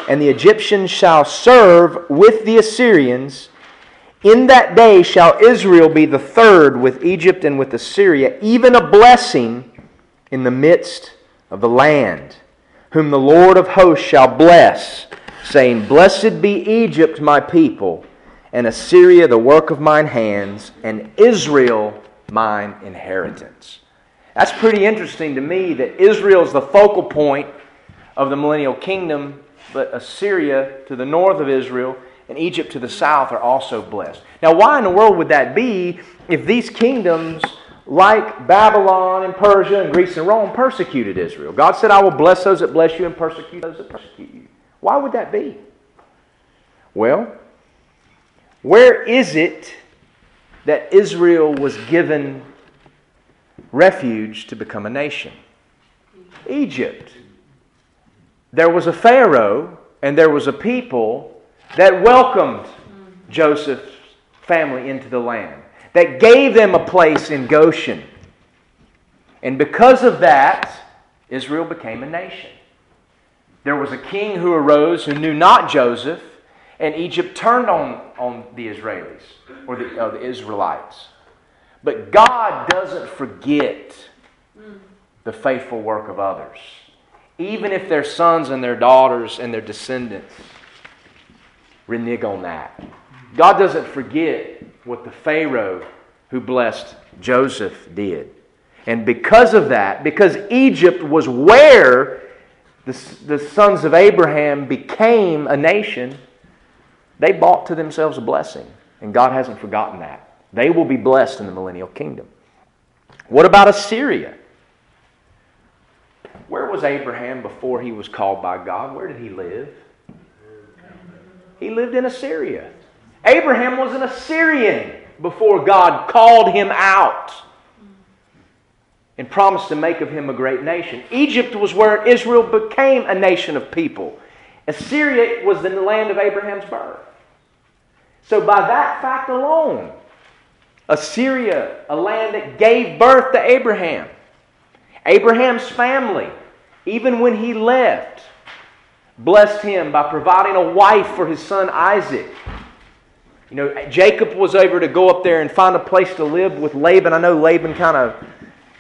and the Egyptian shall serve with the Assyrians. In that day shall Israel be the third with Egypt and with Assyria, even a blessing in the midst of the land, whom the Lord of hosts shall bless, saying, Blessed be Egypt, my people, and Assyria, the work of mine hands, and Israel, mine inheritance. That's pretty interesting to me that Israel is the focal point of the millennial kingdom, but Assyria to the north of Israel and Egypt to the south are also blessed. Now, why in the world would that be if these kingdoms, like Babylon and Persia and Greece and Rome, persecuted Israel? God said, I will bless those that bless you and persecute those that persecute you. Why would that be? Well, where is it that Israel was given refuge to become a nation? Egypt. There was a Pharaoh and there was a people that welcomed Joseph's family into the land, that gave them a place in Goshen. And because of that, Israel became a nation. There was a king who arose who knew not Joseph, and Egypt turned on, on the Israelis or the, uh, the Israelites. But God doesn't forget the faithful work of others, even if their sons and their daughters and their descendants renege on that. God doesn't forget what the Pharaoh who blessed Joseph did. And because of that, because Egypt was where the, the sons of Abraham became a nation, they bought to themselves a blessing. And God hasn't forgotten that. They will be blessed in the millennial kingdom. What about Assyria? Where was Abraham before he was called by God? Where did he live? He lived in Assyria. Abraham was an Assyrian before God called him out and promised to make of him a great nation. Egypt was where Israel became a nation of people. Assyria was in the land of Abraham's birth. So, by that fact alone, Assyria, a land that gave birth to Abraham, Abraham's family, even when he left, blessed him by providing a wife for his son Isaac. You know, Jacob was able to go up there and find a place to live with Laban. I know Laban kind of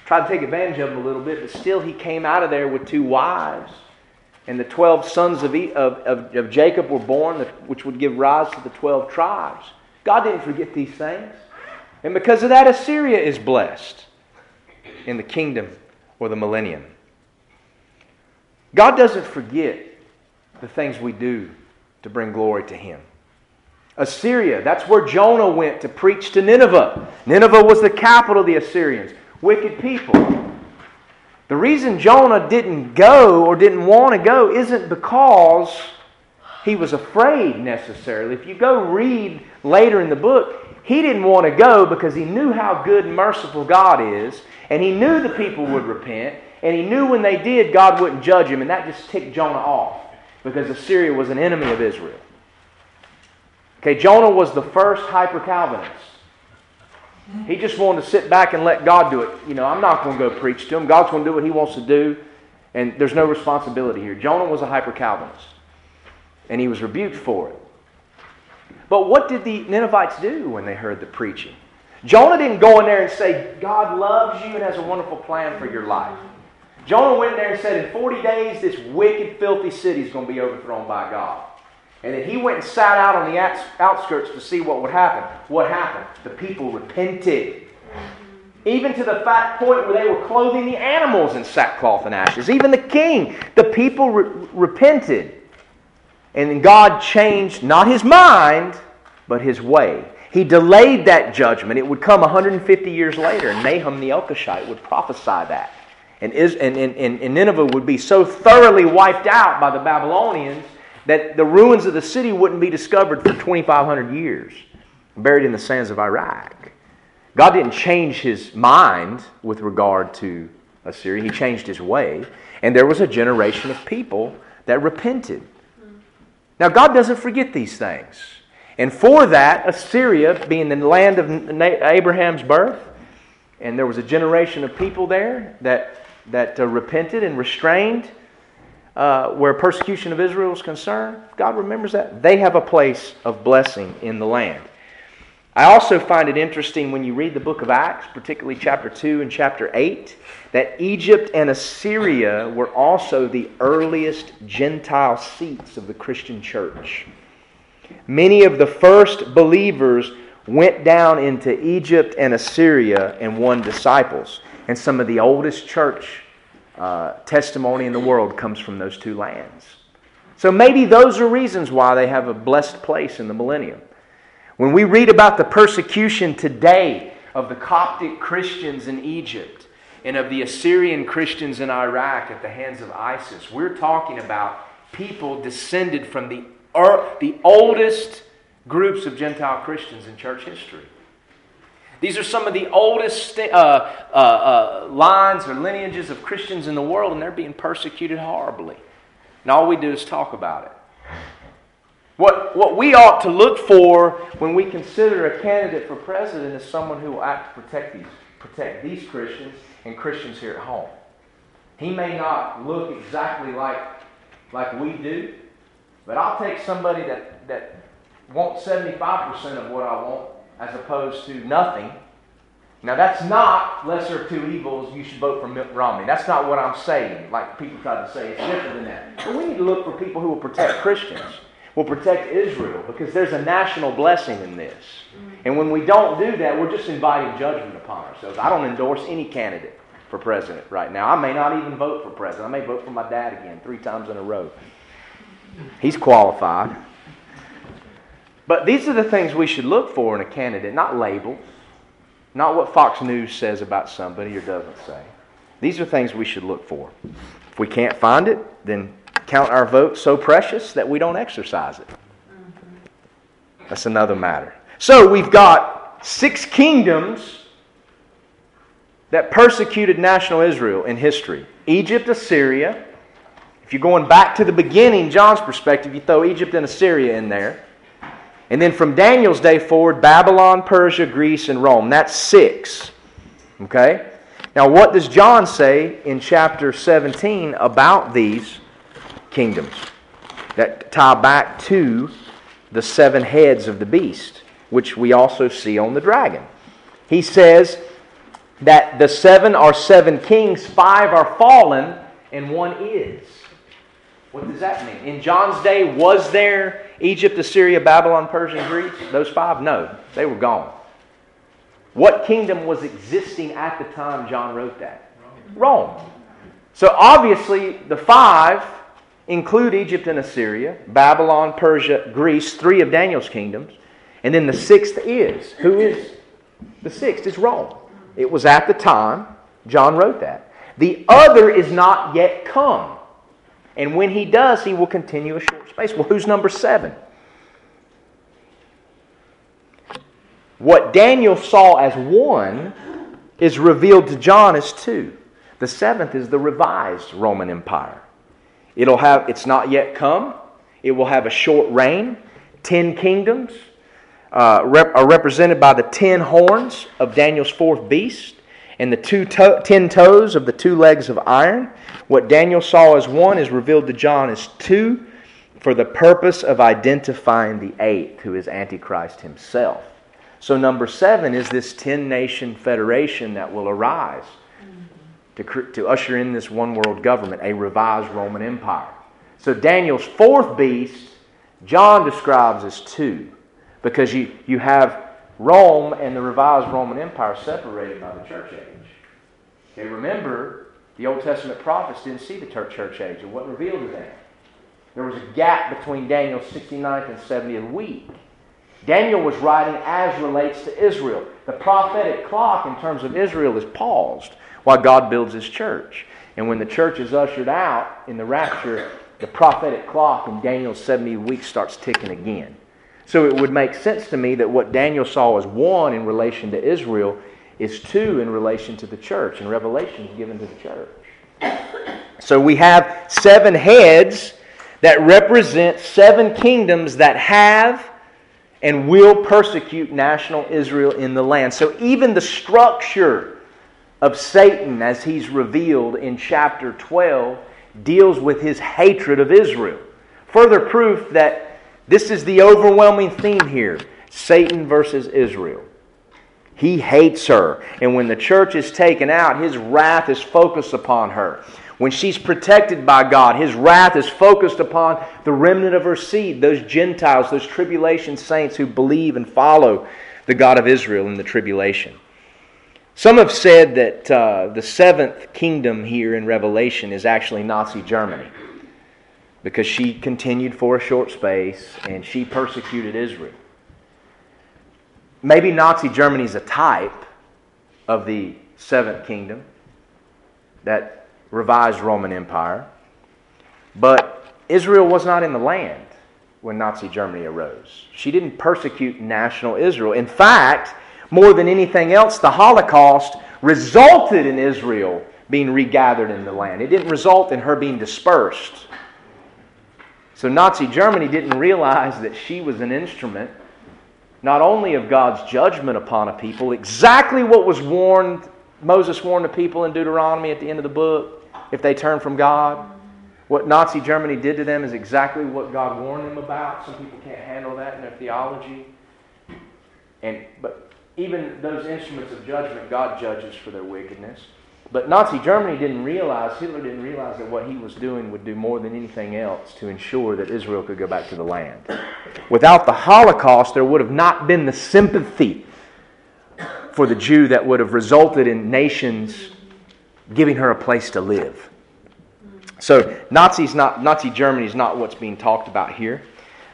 tried to take advantage of him a little bit, but still he came out of there with two wives. And the 12 sons of, of, of, of Jacob were born, which would give rise to the 12 tribes. God didn't forget these things. And because of that, Assyria is blessed in the kingdom or the millennium. God doesn't forget the things we do to bring glory to Him. Assyria, that's where Jonah went to preach to Nineveh. Nineveh was the capital of the Assyrians. Wicked people. The reason Jonah didn't go or didn't want to go isn't because he was afraid necessarily. If you go read later in the book, he didn't want to go because he knew how good and merciful God is, and he knew the people would repent, and he knew when they did, God wouldn't judge him, and that just ticked Jonah off because Assyria was an enemy of Israel. Okay, Jonah was the first hyper Calvinist. He just wanted to sit back and let God do it. You know, I'm not going to go preach to him. God's going to do what he wants to do, and there's no responsibility here. Jonah was a hyper Calvinist, and he was rebuked for it. But what did the Ninevites do when they heard the preaching? Jonah didn't go in there and say, God loves you and has a wonderful plan for your life. Jonah went in there and said, In 40 days, this wicked, filthy city is going to be overthrown by God. And then he went and sat out on the outskirts to see what would happen. What happened? The people repented. Even to the fact point where they were clothing the animals in sackcloth and ashes. Even the king, the people re- repented. And God changed not his mind, but his way. He delayed that judgment. It would come 150 years later. Nahum the Elkoshite would prophesy that. And, and, and, and Nineveh would be so thoroughly wiped out by the Babylonians that the ruins of the city wouldn't be discovered for 2,500 years, buried in the sands of Iraq. God didn't change his mind with regard to Assyria. He changed his way. And there was a generation of people that repented. Now, God doesn't forget these things. And for that, Assyria, being the land of Abraham's birth, and there was a generation of people there that, that uh, repented and restrained uh, where persecution of Israel is concerned, God remembers that. They have a place of blessing in the land. I also find it interesting when you read the book of Acts, particularly chapter 2 and chapter 8, that Egypt and Assyria were also the earliest Gentile seats of the Christian church. Many of the first believers went down into Egypt and Assyria and won disciples. And some of the oldest church uh, testimony in the world comes from those two lands. So maybe those are reasons why they have a blessed place in the millennium. When we read about the persecution today of the Coptic Christians in Egypt and of the Assyrian Christians in Iraq at the hands of ISIS, we're talking about people descended from the, the oldest groups of Gentile Christians in church history. These are some of the oldest uh, uh, uh, lines or lineages of Christians in the world, and they're being persecuted horribly. And all we do is talk about it. What, what we ought to look for when we consider a candidate for president is someone who will act to protect these, protect these Christians and Christians here at home. He may not look exactly like, like we do, but I'll take somebody that, that wants 75% of what I want as opposed to nothing. Now, that's not lesser of two evils, you should vote for Mitt Romney. That's not what I'm saying, like people try to say. It's different than that. But we need to look for people who will protect Christians, will protect Israel, because there's a national blessing in this. And when we don't do that, we're just inviting judgment upon ourselves. I don't endorse any candidate for president right now. I may not even vote for president. I may vote for my dad again three times in a row. He's qualified. But these are the things we should look for in a candidate, not labels, not what Fox News says about somebody or doesn't say. These are things we should look for. If we can't find it, then count our vote so precious that we don't exercise it. That's another matter. So we've got six kingdoms that persecuted national Israel in history Egypt, Assyria. If you're going back to the beginning, John's perspective, you throw Egypt and Assyria in there. And then from Daniel's day forward, Babylon, Persia, Greece, and Rome. That's six. Okay? Now, what does John say in chapter 17 about these kingdoms that tie back to the seven heads of the beast, which we also see on the dragon? He says that the seven are seven kings, five are fallen, and one is. What does that mean? In John's day, was there Egypt, Assyria, Babylon, Persia, Greece? Those five? No, they were gone. What kingdom was existing at the time John wrote that? Rome. So obviously, the five include Egypt and Assyria, Babylon, Persia, Greece, three of Daniel's kingdoms. And then the sixth is. Who is? The sixth is Rome. It was at the time John wrote that. The other is not yet come. And when he does, he will continue a short space. Well, who's number seven? What Daniel saw as one is revealed to John as two. The seventh is the revised Roman Empire. It'll have, it's not yet come. It will have a short reign. Ten kingdoms uh, rep, are represented by the ten horns of Daniel's fourth beast and the two to- ten toes of the two legs of iron. What Daniel saw as one is revealed to John as two for the purpose of identifying the eighth, who is Antichrist himself. So, number seven is this 10 nation federation that will arise to, to usher in this one world government, a revised Roman Empire. So, Daniel's fourth beast, John describes as two, because you, you have Rome and the revised Roman Empire separated by the church age. Okay, remember, the Old Testament prophets didn't see the church age and what revealed to them. There was a gap between Daniel's 69th and 70th week. Daniel was writing as relates to Israel. The prophetic clock in terms of Israel is paused while God builds his church. And when the church is ushered out in the rapture, the prophetic clock in Daniel's 70 weeks starts ticking again. So it would make sense to me that what Daniel saw as one in relation to Israel is two in relation to the church, and Revelation given to the church. So we have seven heads that represent seven kingdoms that have and will persecute national Israel in the land. So even the structure of Satan, as he's revealed in chapter 12, deals with his hatred of Israel. Further proof that this is the overwhelming theme here Satan versus Israel. He hates her. And when the church is taken out, his wrath is focused upon her. When she's protected by God, his wrath is focused upon the remnant of her seed, those Gentiles, those tribulation saints who believe and follow the God of Israel in the tribulation. Some have said that uh, the seventh kingdom here in Revelation is actually Nazi Germany because she continued for a short space and she persecuted Israel. Maybe Nazi Germany is a type of the seventh kingdom, that revised Roman Empire, but Israel was not in the land when Nazi Germany arose. She didn't persecute national Israel. In fact, more than anything else, the Holocaust resulted in Israel being regathered in the land. It didn't result in her being dispersed. So Nazi Germany didn't realize that she was an instrument not only of God's judgment upon a people, exactly what was warned, Moses warned the people in Deuteronomy at the end of the book, if they turn from God. What Nazi Germany did to them is exactly what God warned them about. Some people can't handle that in their theology. And but even those instruments of judgment, God judges for their wickedness. But Nazi Germany didn't realize, Hitler didn't realize that what he was doing would do more than anything else to ensure that Israel could go back to the land. Without the Holocaust, there would have not been the sympathy for the Jew that would have resulted in nations giving her a place to live. So Nazis not, Nazi Germany is not what's being talked about here.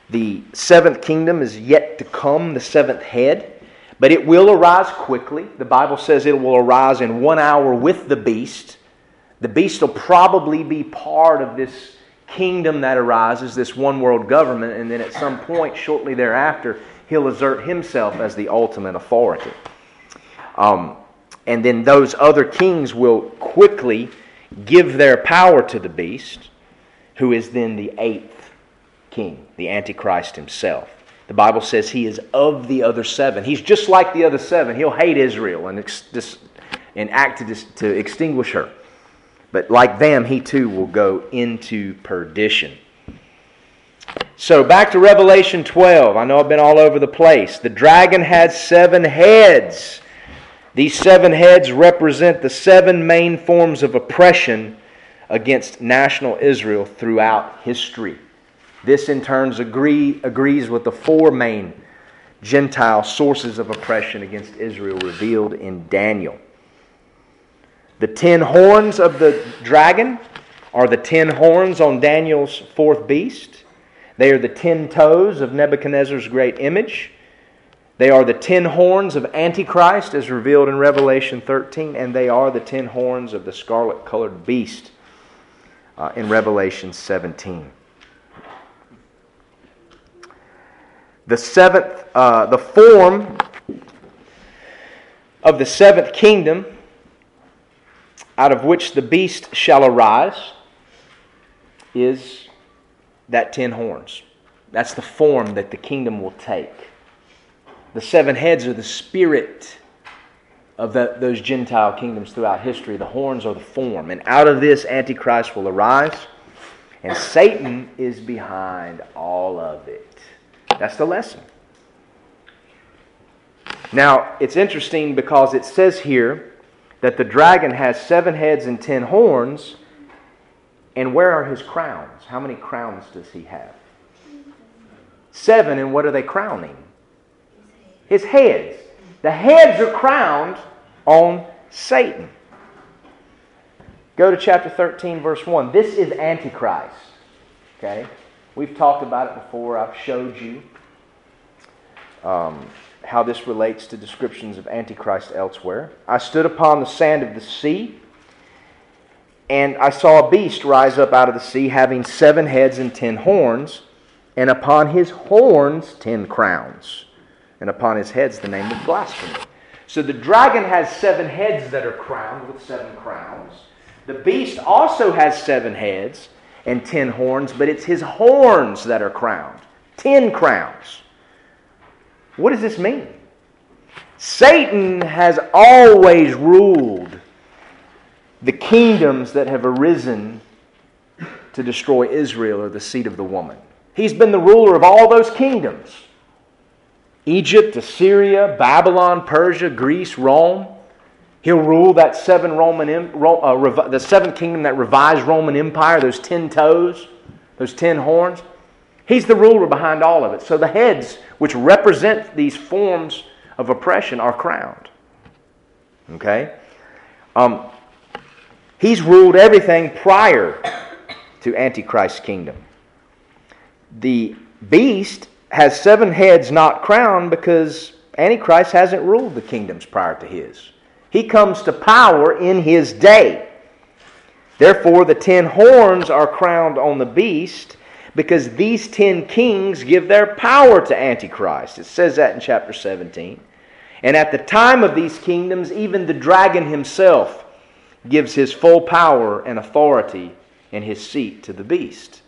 The seventh kingdom is yet to come, the seventh head. But it will arise quickly. The Bible says it will arise in one hour with the beast. The beast will probably be part of this kingdom that arises, this one world government, and then at some point, shortly thereafter, he'll assert himself as the ultimate authority. Um, and then those other kings will quickly give their power to the beast, who is then the eighth king, the Antichrist himself. The Bible says he is of the other seven. He's just like the other seven. He'll hate Israel and, ex- and act to, dis- to extinguish her. But like them, he too will go into perdition. So back to Revelation 12. I know I've been all over the place. The dragon had seven heads. These seven heads represent the seven main forms of oppression against national Israel throughout history. This, in turn, agree, agrees with the four main Gentile sources of oppression against Israel revealed in Daniel. The ten horns of the dragon are the ten horns on Daniel's fourth beast. They are the ten toes of Nebuchadnezzar's great image. They are the ten horns of Antichrist, as revealed in Revelation 13, and they are the ten horns of the scarlet colored beast uh, in Revelation 17. The seventh, uh, the form of the seventh kingdom, out of which the beast shall arise, is that ten horns. That's the form that the kingdom will take. The seven heads are the spirit of the, those Gentile kingdoms throughout history. The horns are the form. And out of this, Antichrist will arise. And Satan is behind all of it. That's the lesson. Now, it's interesting because it says here that the dragon has seven heads and ten horns. And where are his crowns? How many crowns does he have? Seven, and what are they crowning? His heads. The heads are crowned on Satan. Go to chapter 13, verse 1. This is Antichrist. Okay? We've talked about it before. I've showed you um, how this relates to descriptions of Antichrist elsewhere. I stood upon the sand of the sea, and I saw a beast rise up out of the sea, having seven heads and ten horns, and upon his horns ten crowns, and upon his heads the name of blasphemy. So the dragon has seven heads that are crowned with seven crowns. The beast also has seven heads and ten horns, but it's his horns that are crowned. Ten crowns. What does this mean? Satan has always ruled the kingdoms that have arisen to destroy Israel or the seed of the woman. He's been the ruler of all those kingdoms. Egypt, Assyria, Babylon, Persia, Greece, Rome. He'll rule that seven Roman, uh, the seventh kingdom that revised Roman Empire, those ten toes, those ten horns. He's the ruler behind all of it. So the heads, which represent these forms of oppression, are crowned. Okay? Um, he's ruled everything prior to Antichrist's kingdom. The beast has seven heads not crowned because Antichrist hasn't ruled the kingdoms prior to his. He comes to power in his day. Therefore, the ten horns are crowned on the beast because these ten kings give their power to Antichrist. It says that in chapter 17. And at the time of these kingdoms, even the dragon himself gives his full power and authority and his seat to the beast.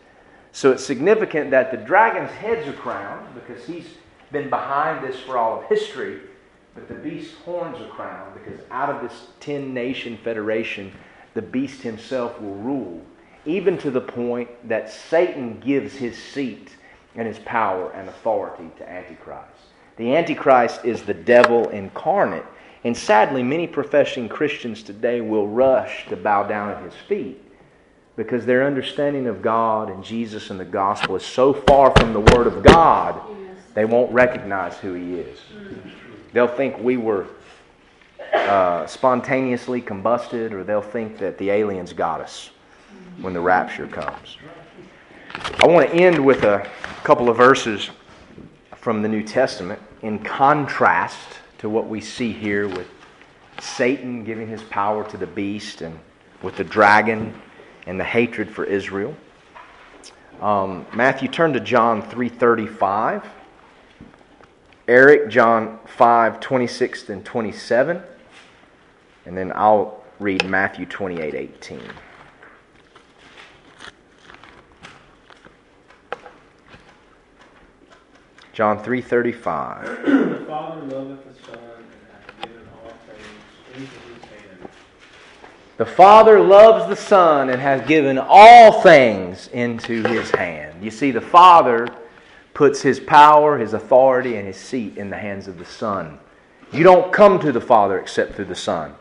So it's significant that the dragon's heads are crowned because he's been behind this for all of history, but the beast's horns are crowned because out of this 10 nation federation, the beast himself will rule, even to the point that Satan gives his seat and his power and authority to Antichrist. The Antichrist is the devil incarnate. And sadly, many professing Christians today will rush to bow down at his feet because their understanding of God and Jesus and the gospel is so far from the Word of God, they won't recognize who He is. They'll think we were uh, spontaneously combusted, or they'll think that the aliens got us when the rapture comes. I want to end with a couple of verses from the New Testament in contrast to what we see here with Satan giving his power to the beast and with the dragon and the hatred for Israel. Um, Matthew, turn to John 3.35. Eric, John 5, 26 and 27. And then I'll read Matthew 28, 18. John 3.35. the Father loveth the Son and hath given all things into his hand. the Father loves the Son and has given all things into his hand. You see, the Father puts his power, his authority, and his seat in the hands of the Son. You don't come to the Father except through the Son.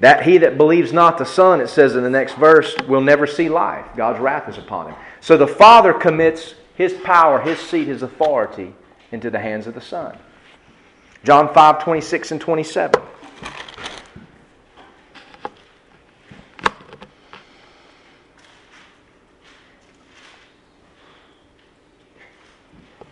That he that believes not the Son, it says in the next verse, will never see life. God's wrath is upon him. So the Father commits his power, his seat, his authority into the hands of the Son. John 5 26 and 27.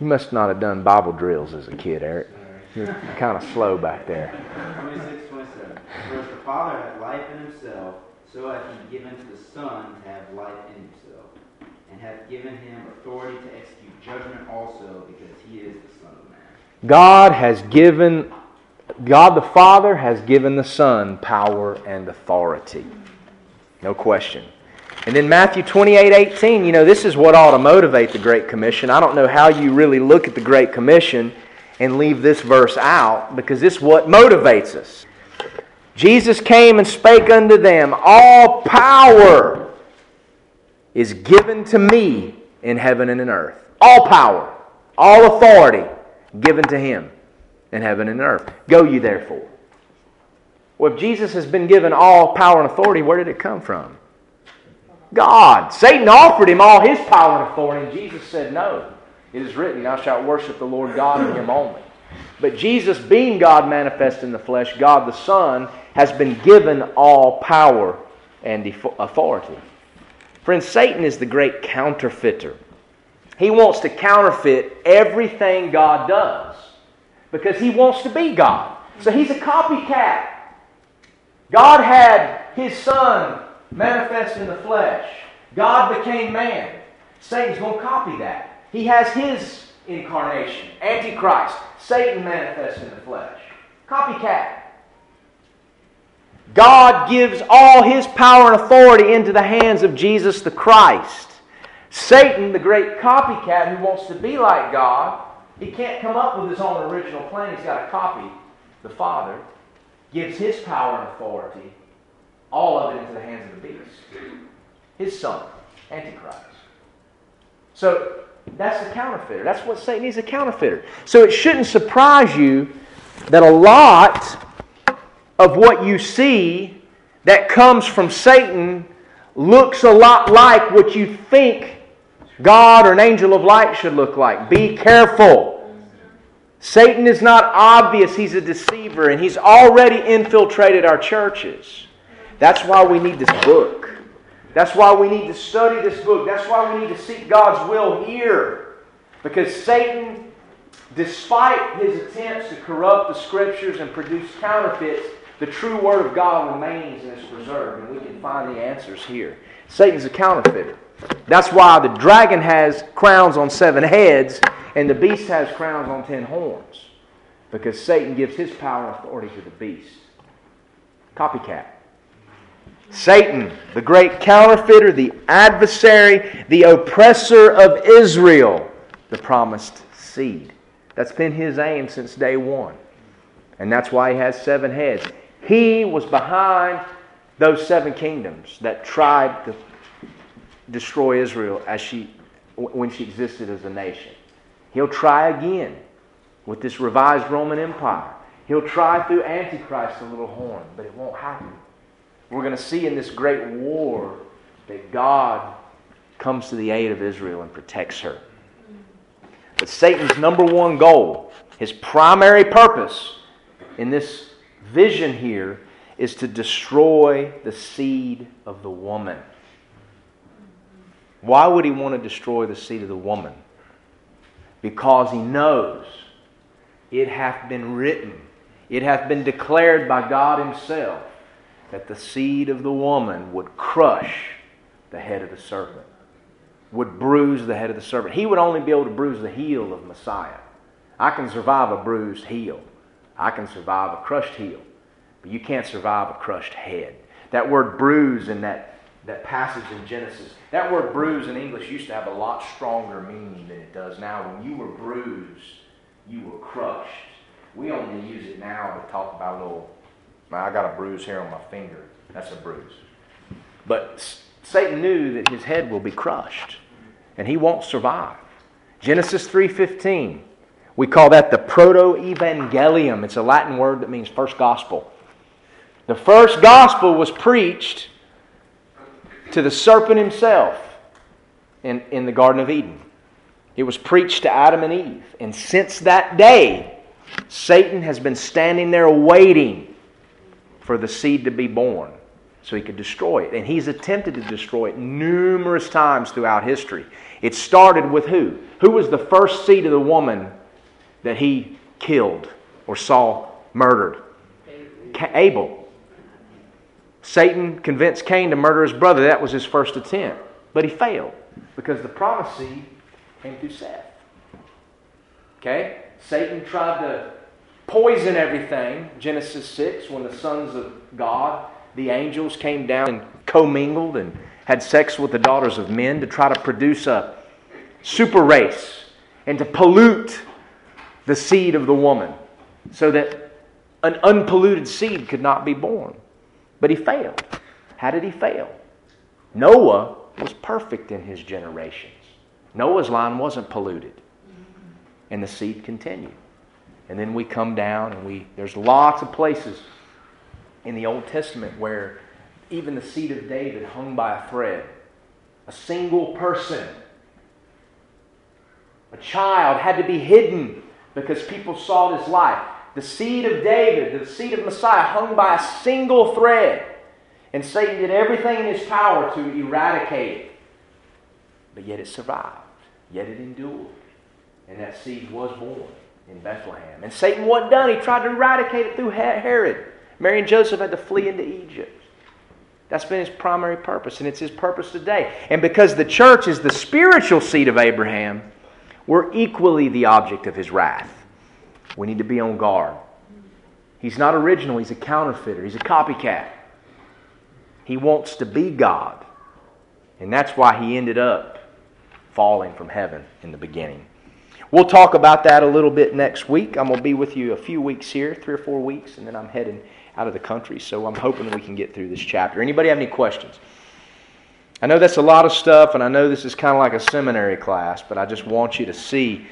You must not have done Bible drills as a kid, Eric. You're kind of slow back there. 26, 27. For as the Father hath life in himself, so hath he given to the Son to have life in himself, and hath given him authority to execute judgment also, because he is the Son of Man. God has given, God the Father has given the Son power and authority. No question. And then Matthew 28 18, you know, this is what ought to motivate the Great Commission. I don't know how you really look at the Great Commission and leave this verse out because this is what motivates us. Jesus came and spake unto them, All power is given to me in heaven and in earth. All power, all authority given to him in heaven and earth. Go you therefore. Well, if Jesus has been given all power and authority, where did it come from? God. Satan offered him all his power and authority, and Jesus said, No. It is written, Thou shalt worship the Lord God and him only. But Jesus, being God manifest in the flesh, God the Son, has been given all power and authority. Friends, Satan is the great counterfeiter. He wants to counterfeit everything God does because he wants to be God. So he's a copycat. God had his Son manifest in the flesh. God became man. Satan's going to copy that. He has his incarnation, Antichrist. Satan manifests in the flesh. Copycat. God gives all his power and authority into the hands of Jesus the Christ. Satan, the great copycat who wants to be like God, he can't come up with his own original plan. He's got to copy the Father, gives his power and authority, all of it into the hands of the beast. His son, Antichrist. So that's the counterfeiter. That's what Satan is a counterfeiter. So it shouldn't surprise you that a lot of what you see that comes from Satan looks a lot like what you think God or an angel of light should look like. Be careful. Satan is not obvious, he's a deceiver, and he's already infiltrated our churches. That's why we need this book. That's why we need to study this book. That's why we need to seek God's will here. Because Satan, despite his attempts to corrupt the scriptures and produce counterfeits, the true word of God remains and is preserved, and we can find the answers here. Satan's a counterfeiter. That's why the dragon has crowns on seven heads and the beast has crowns on ten horns. Because Satan gives his power and authority to the beast. Copycat. Satan, the great counterfeiter, the adversary, the oppressor of Israel, the promised seed. That's been his aim since day one. And that's why he has seven heads. He was behind those seven kingdoms that tried to destroy Israel as she, when she existed as a nation. He'll try again with this revised Roman Empire. He'll try through Antichrist, the little horn, but it won't happen. We're going to see in this great war that God comes to the aid of Israel and protects her. But Satan's number one goal, his primary purpose in this vision here, is to destroy the seed of the woman. Why would he want to destroy the seed of the woman? Because he knows it hath been written, it hath been declared by God Himself that the seed of the woman would crush the head of the serpent, would bruise the head of the serpent. He would only be able to bruise the heel of Messiah. I can survive a bruised heel, I can survive a crushed heel, but you can't survive a crushed head. That word bruise in that that passage in Genesis. That word bruise in English used to have a lot stronger meaning than it does now. When you were bruised, you were crushed. We only use it now to talk about little, I got a bruise here on my finger. That's a bruise. But Satan knew that his head will be crushed and he won't survive. Genesis 3:15. We call that the proto-evangelium. It's a Latin word that means first gospel. The first gospel was preached to the serpent himself in, in the Garden of Eden. It was preached to Adam and Eve. And since that day, Satan has been standing there waiting for the seed to be born so he could destroy it. And he's attempted to destroy it numerous times throughout history. It started with who? Who was the first seed of the woman that he killed or saw murdered? Abel. Satan convinced Cain to murder his brother. That was his first attempt. But he failed because the promised seed came through Seth. Okay? Satan tried to poison everything. Genesis 6, when the sons of God, the angels, came down and commingled and had sex with the daughters of men to try to produce a super race and to pollute the seed of the woman so that an unpolluted seed could not be born. But he failed. How did he fail? Noah was perfect in his generations. Noah's line wasn't polluted. And the seed continued. And then we come down and we there's lots of places in the Old Testament where even the seed of David hung by a thread. A single person, a child had to be hidden because people saw his life. The seed of David, the seed of Messiah, hung by a single thread. And Satan did everything in his power to eradicate it. But yet it survived. Yet it endured. And that seed was born in Bethlehem. And Satan wasn't done. He tried to eradicate it through Herod. Mary and Joseph had to flee into Egypt. That's been his primary purpose, and it's his purpose today. And because the church is the spiritual seed of Abraham, we're equally the object of his wrath. We need to be on guard. He's not original, he's a counterfeiter, he's a copycat. He wants to be God. And that's why he ended up falling from heaven in the beginning. We'll talk about that a little bit next week. I'm going to be with you a few weeks here, three or four weeks, and then I'm heading out of the country. So I'm hoping we can get through this chapter. Anybody have any questions? I know that's a lot of stuff, and I know this is kind of like a seminary class, but I just want you to see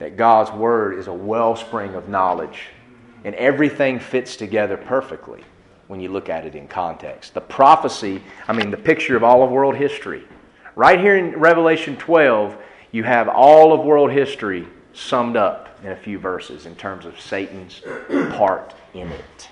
that God's Word is a wellspring of knowledge, and everything fits together perfectly when you look at it in context. The prophecy, I mean, the picture of all of world history. Right here in Revelation 12, you have all of world history summed up in a few verses in terms of Satan's part in it.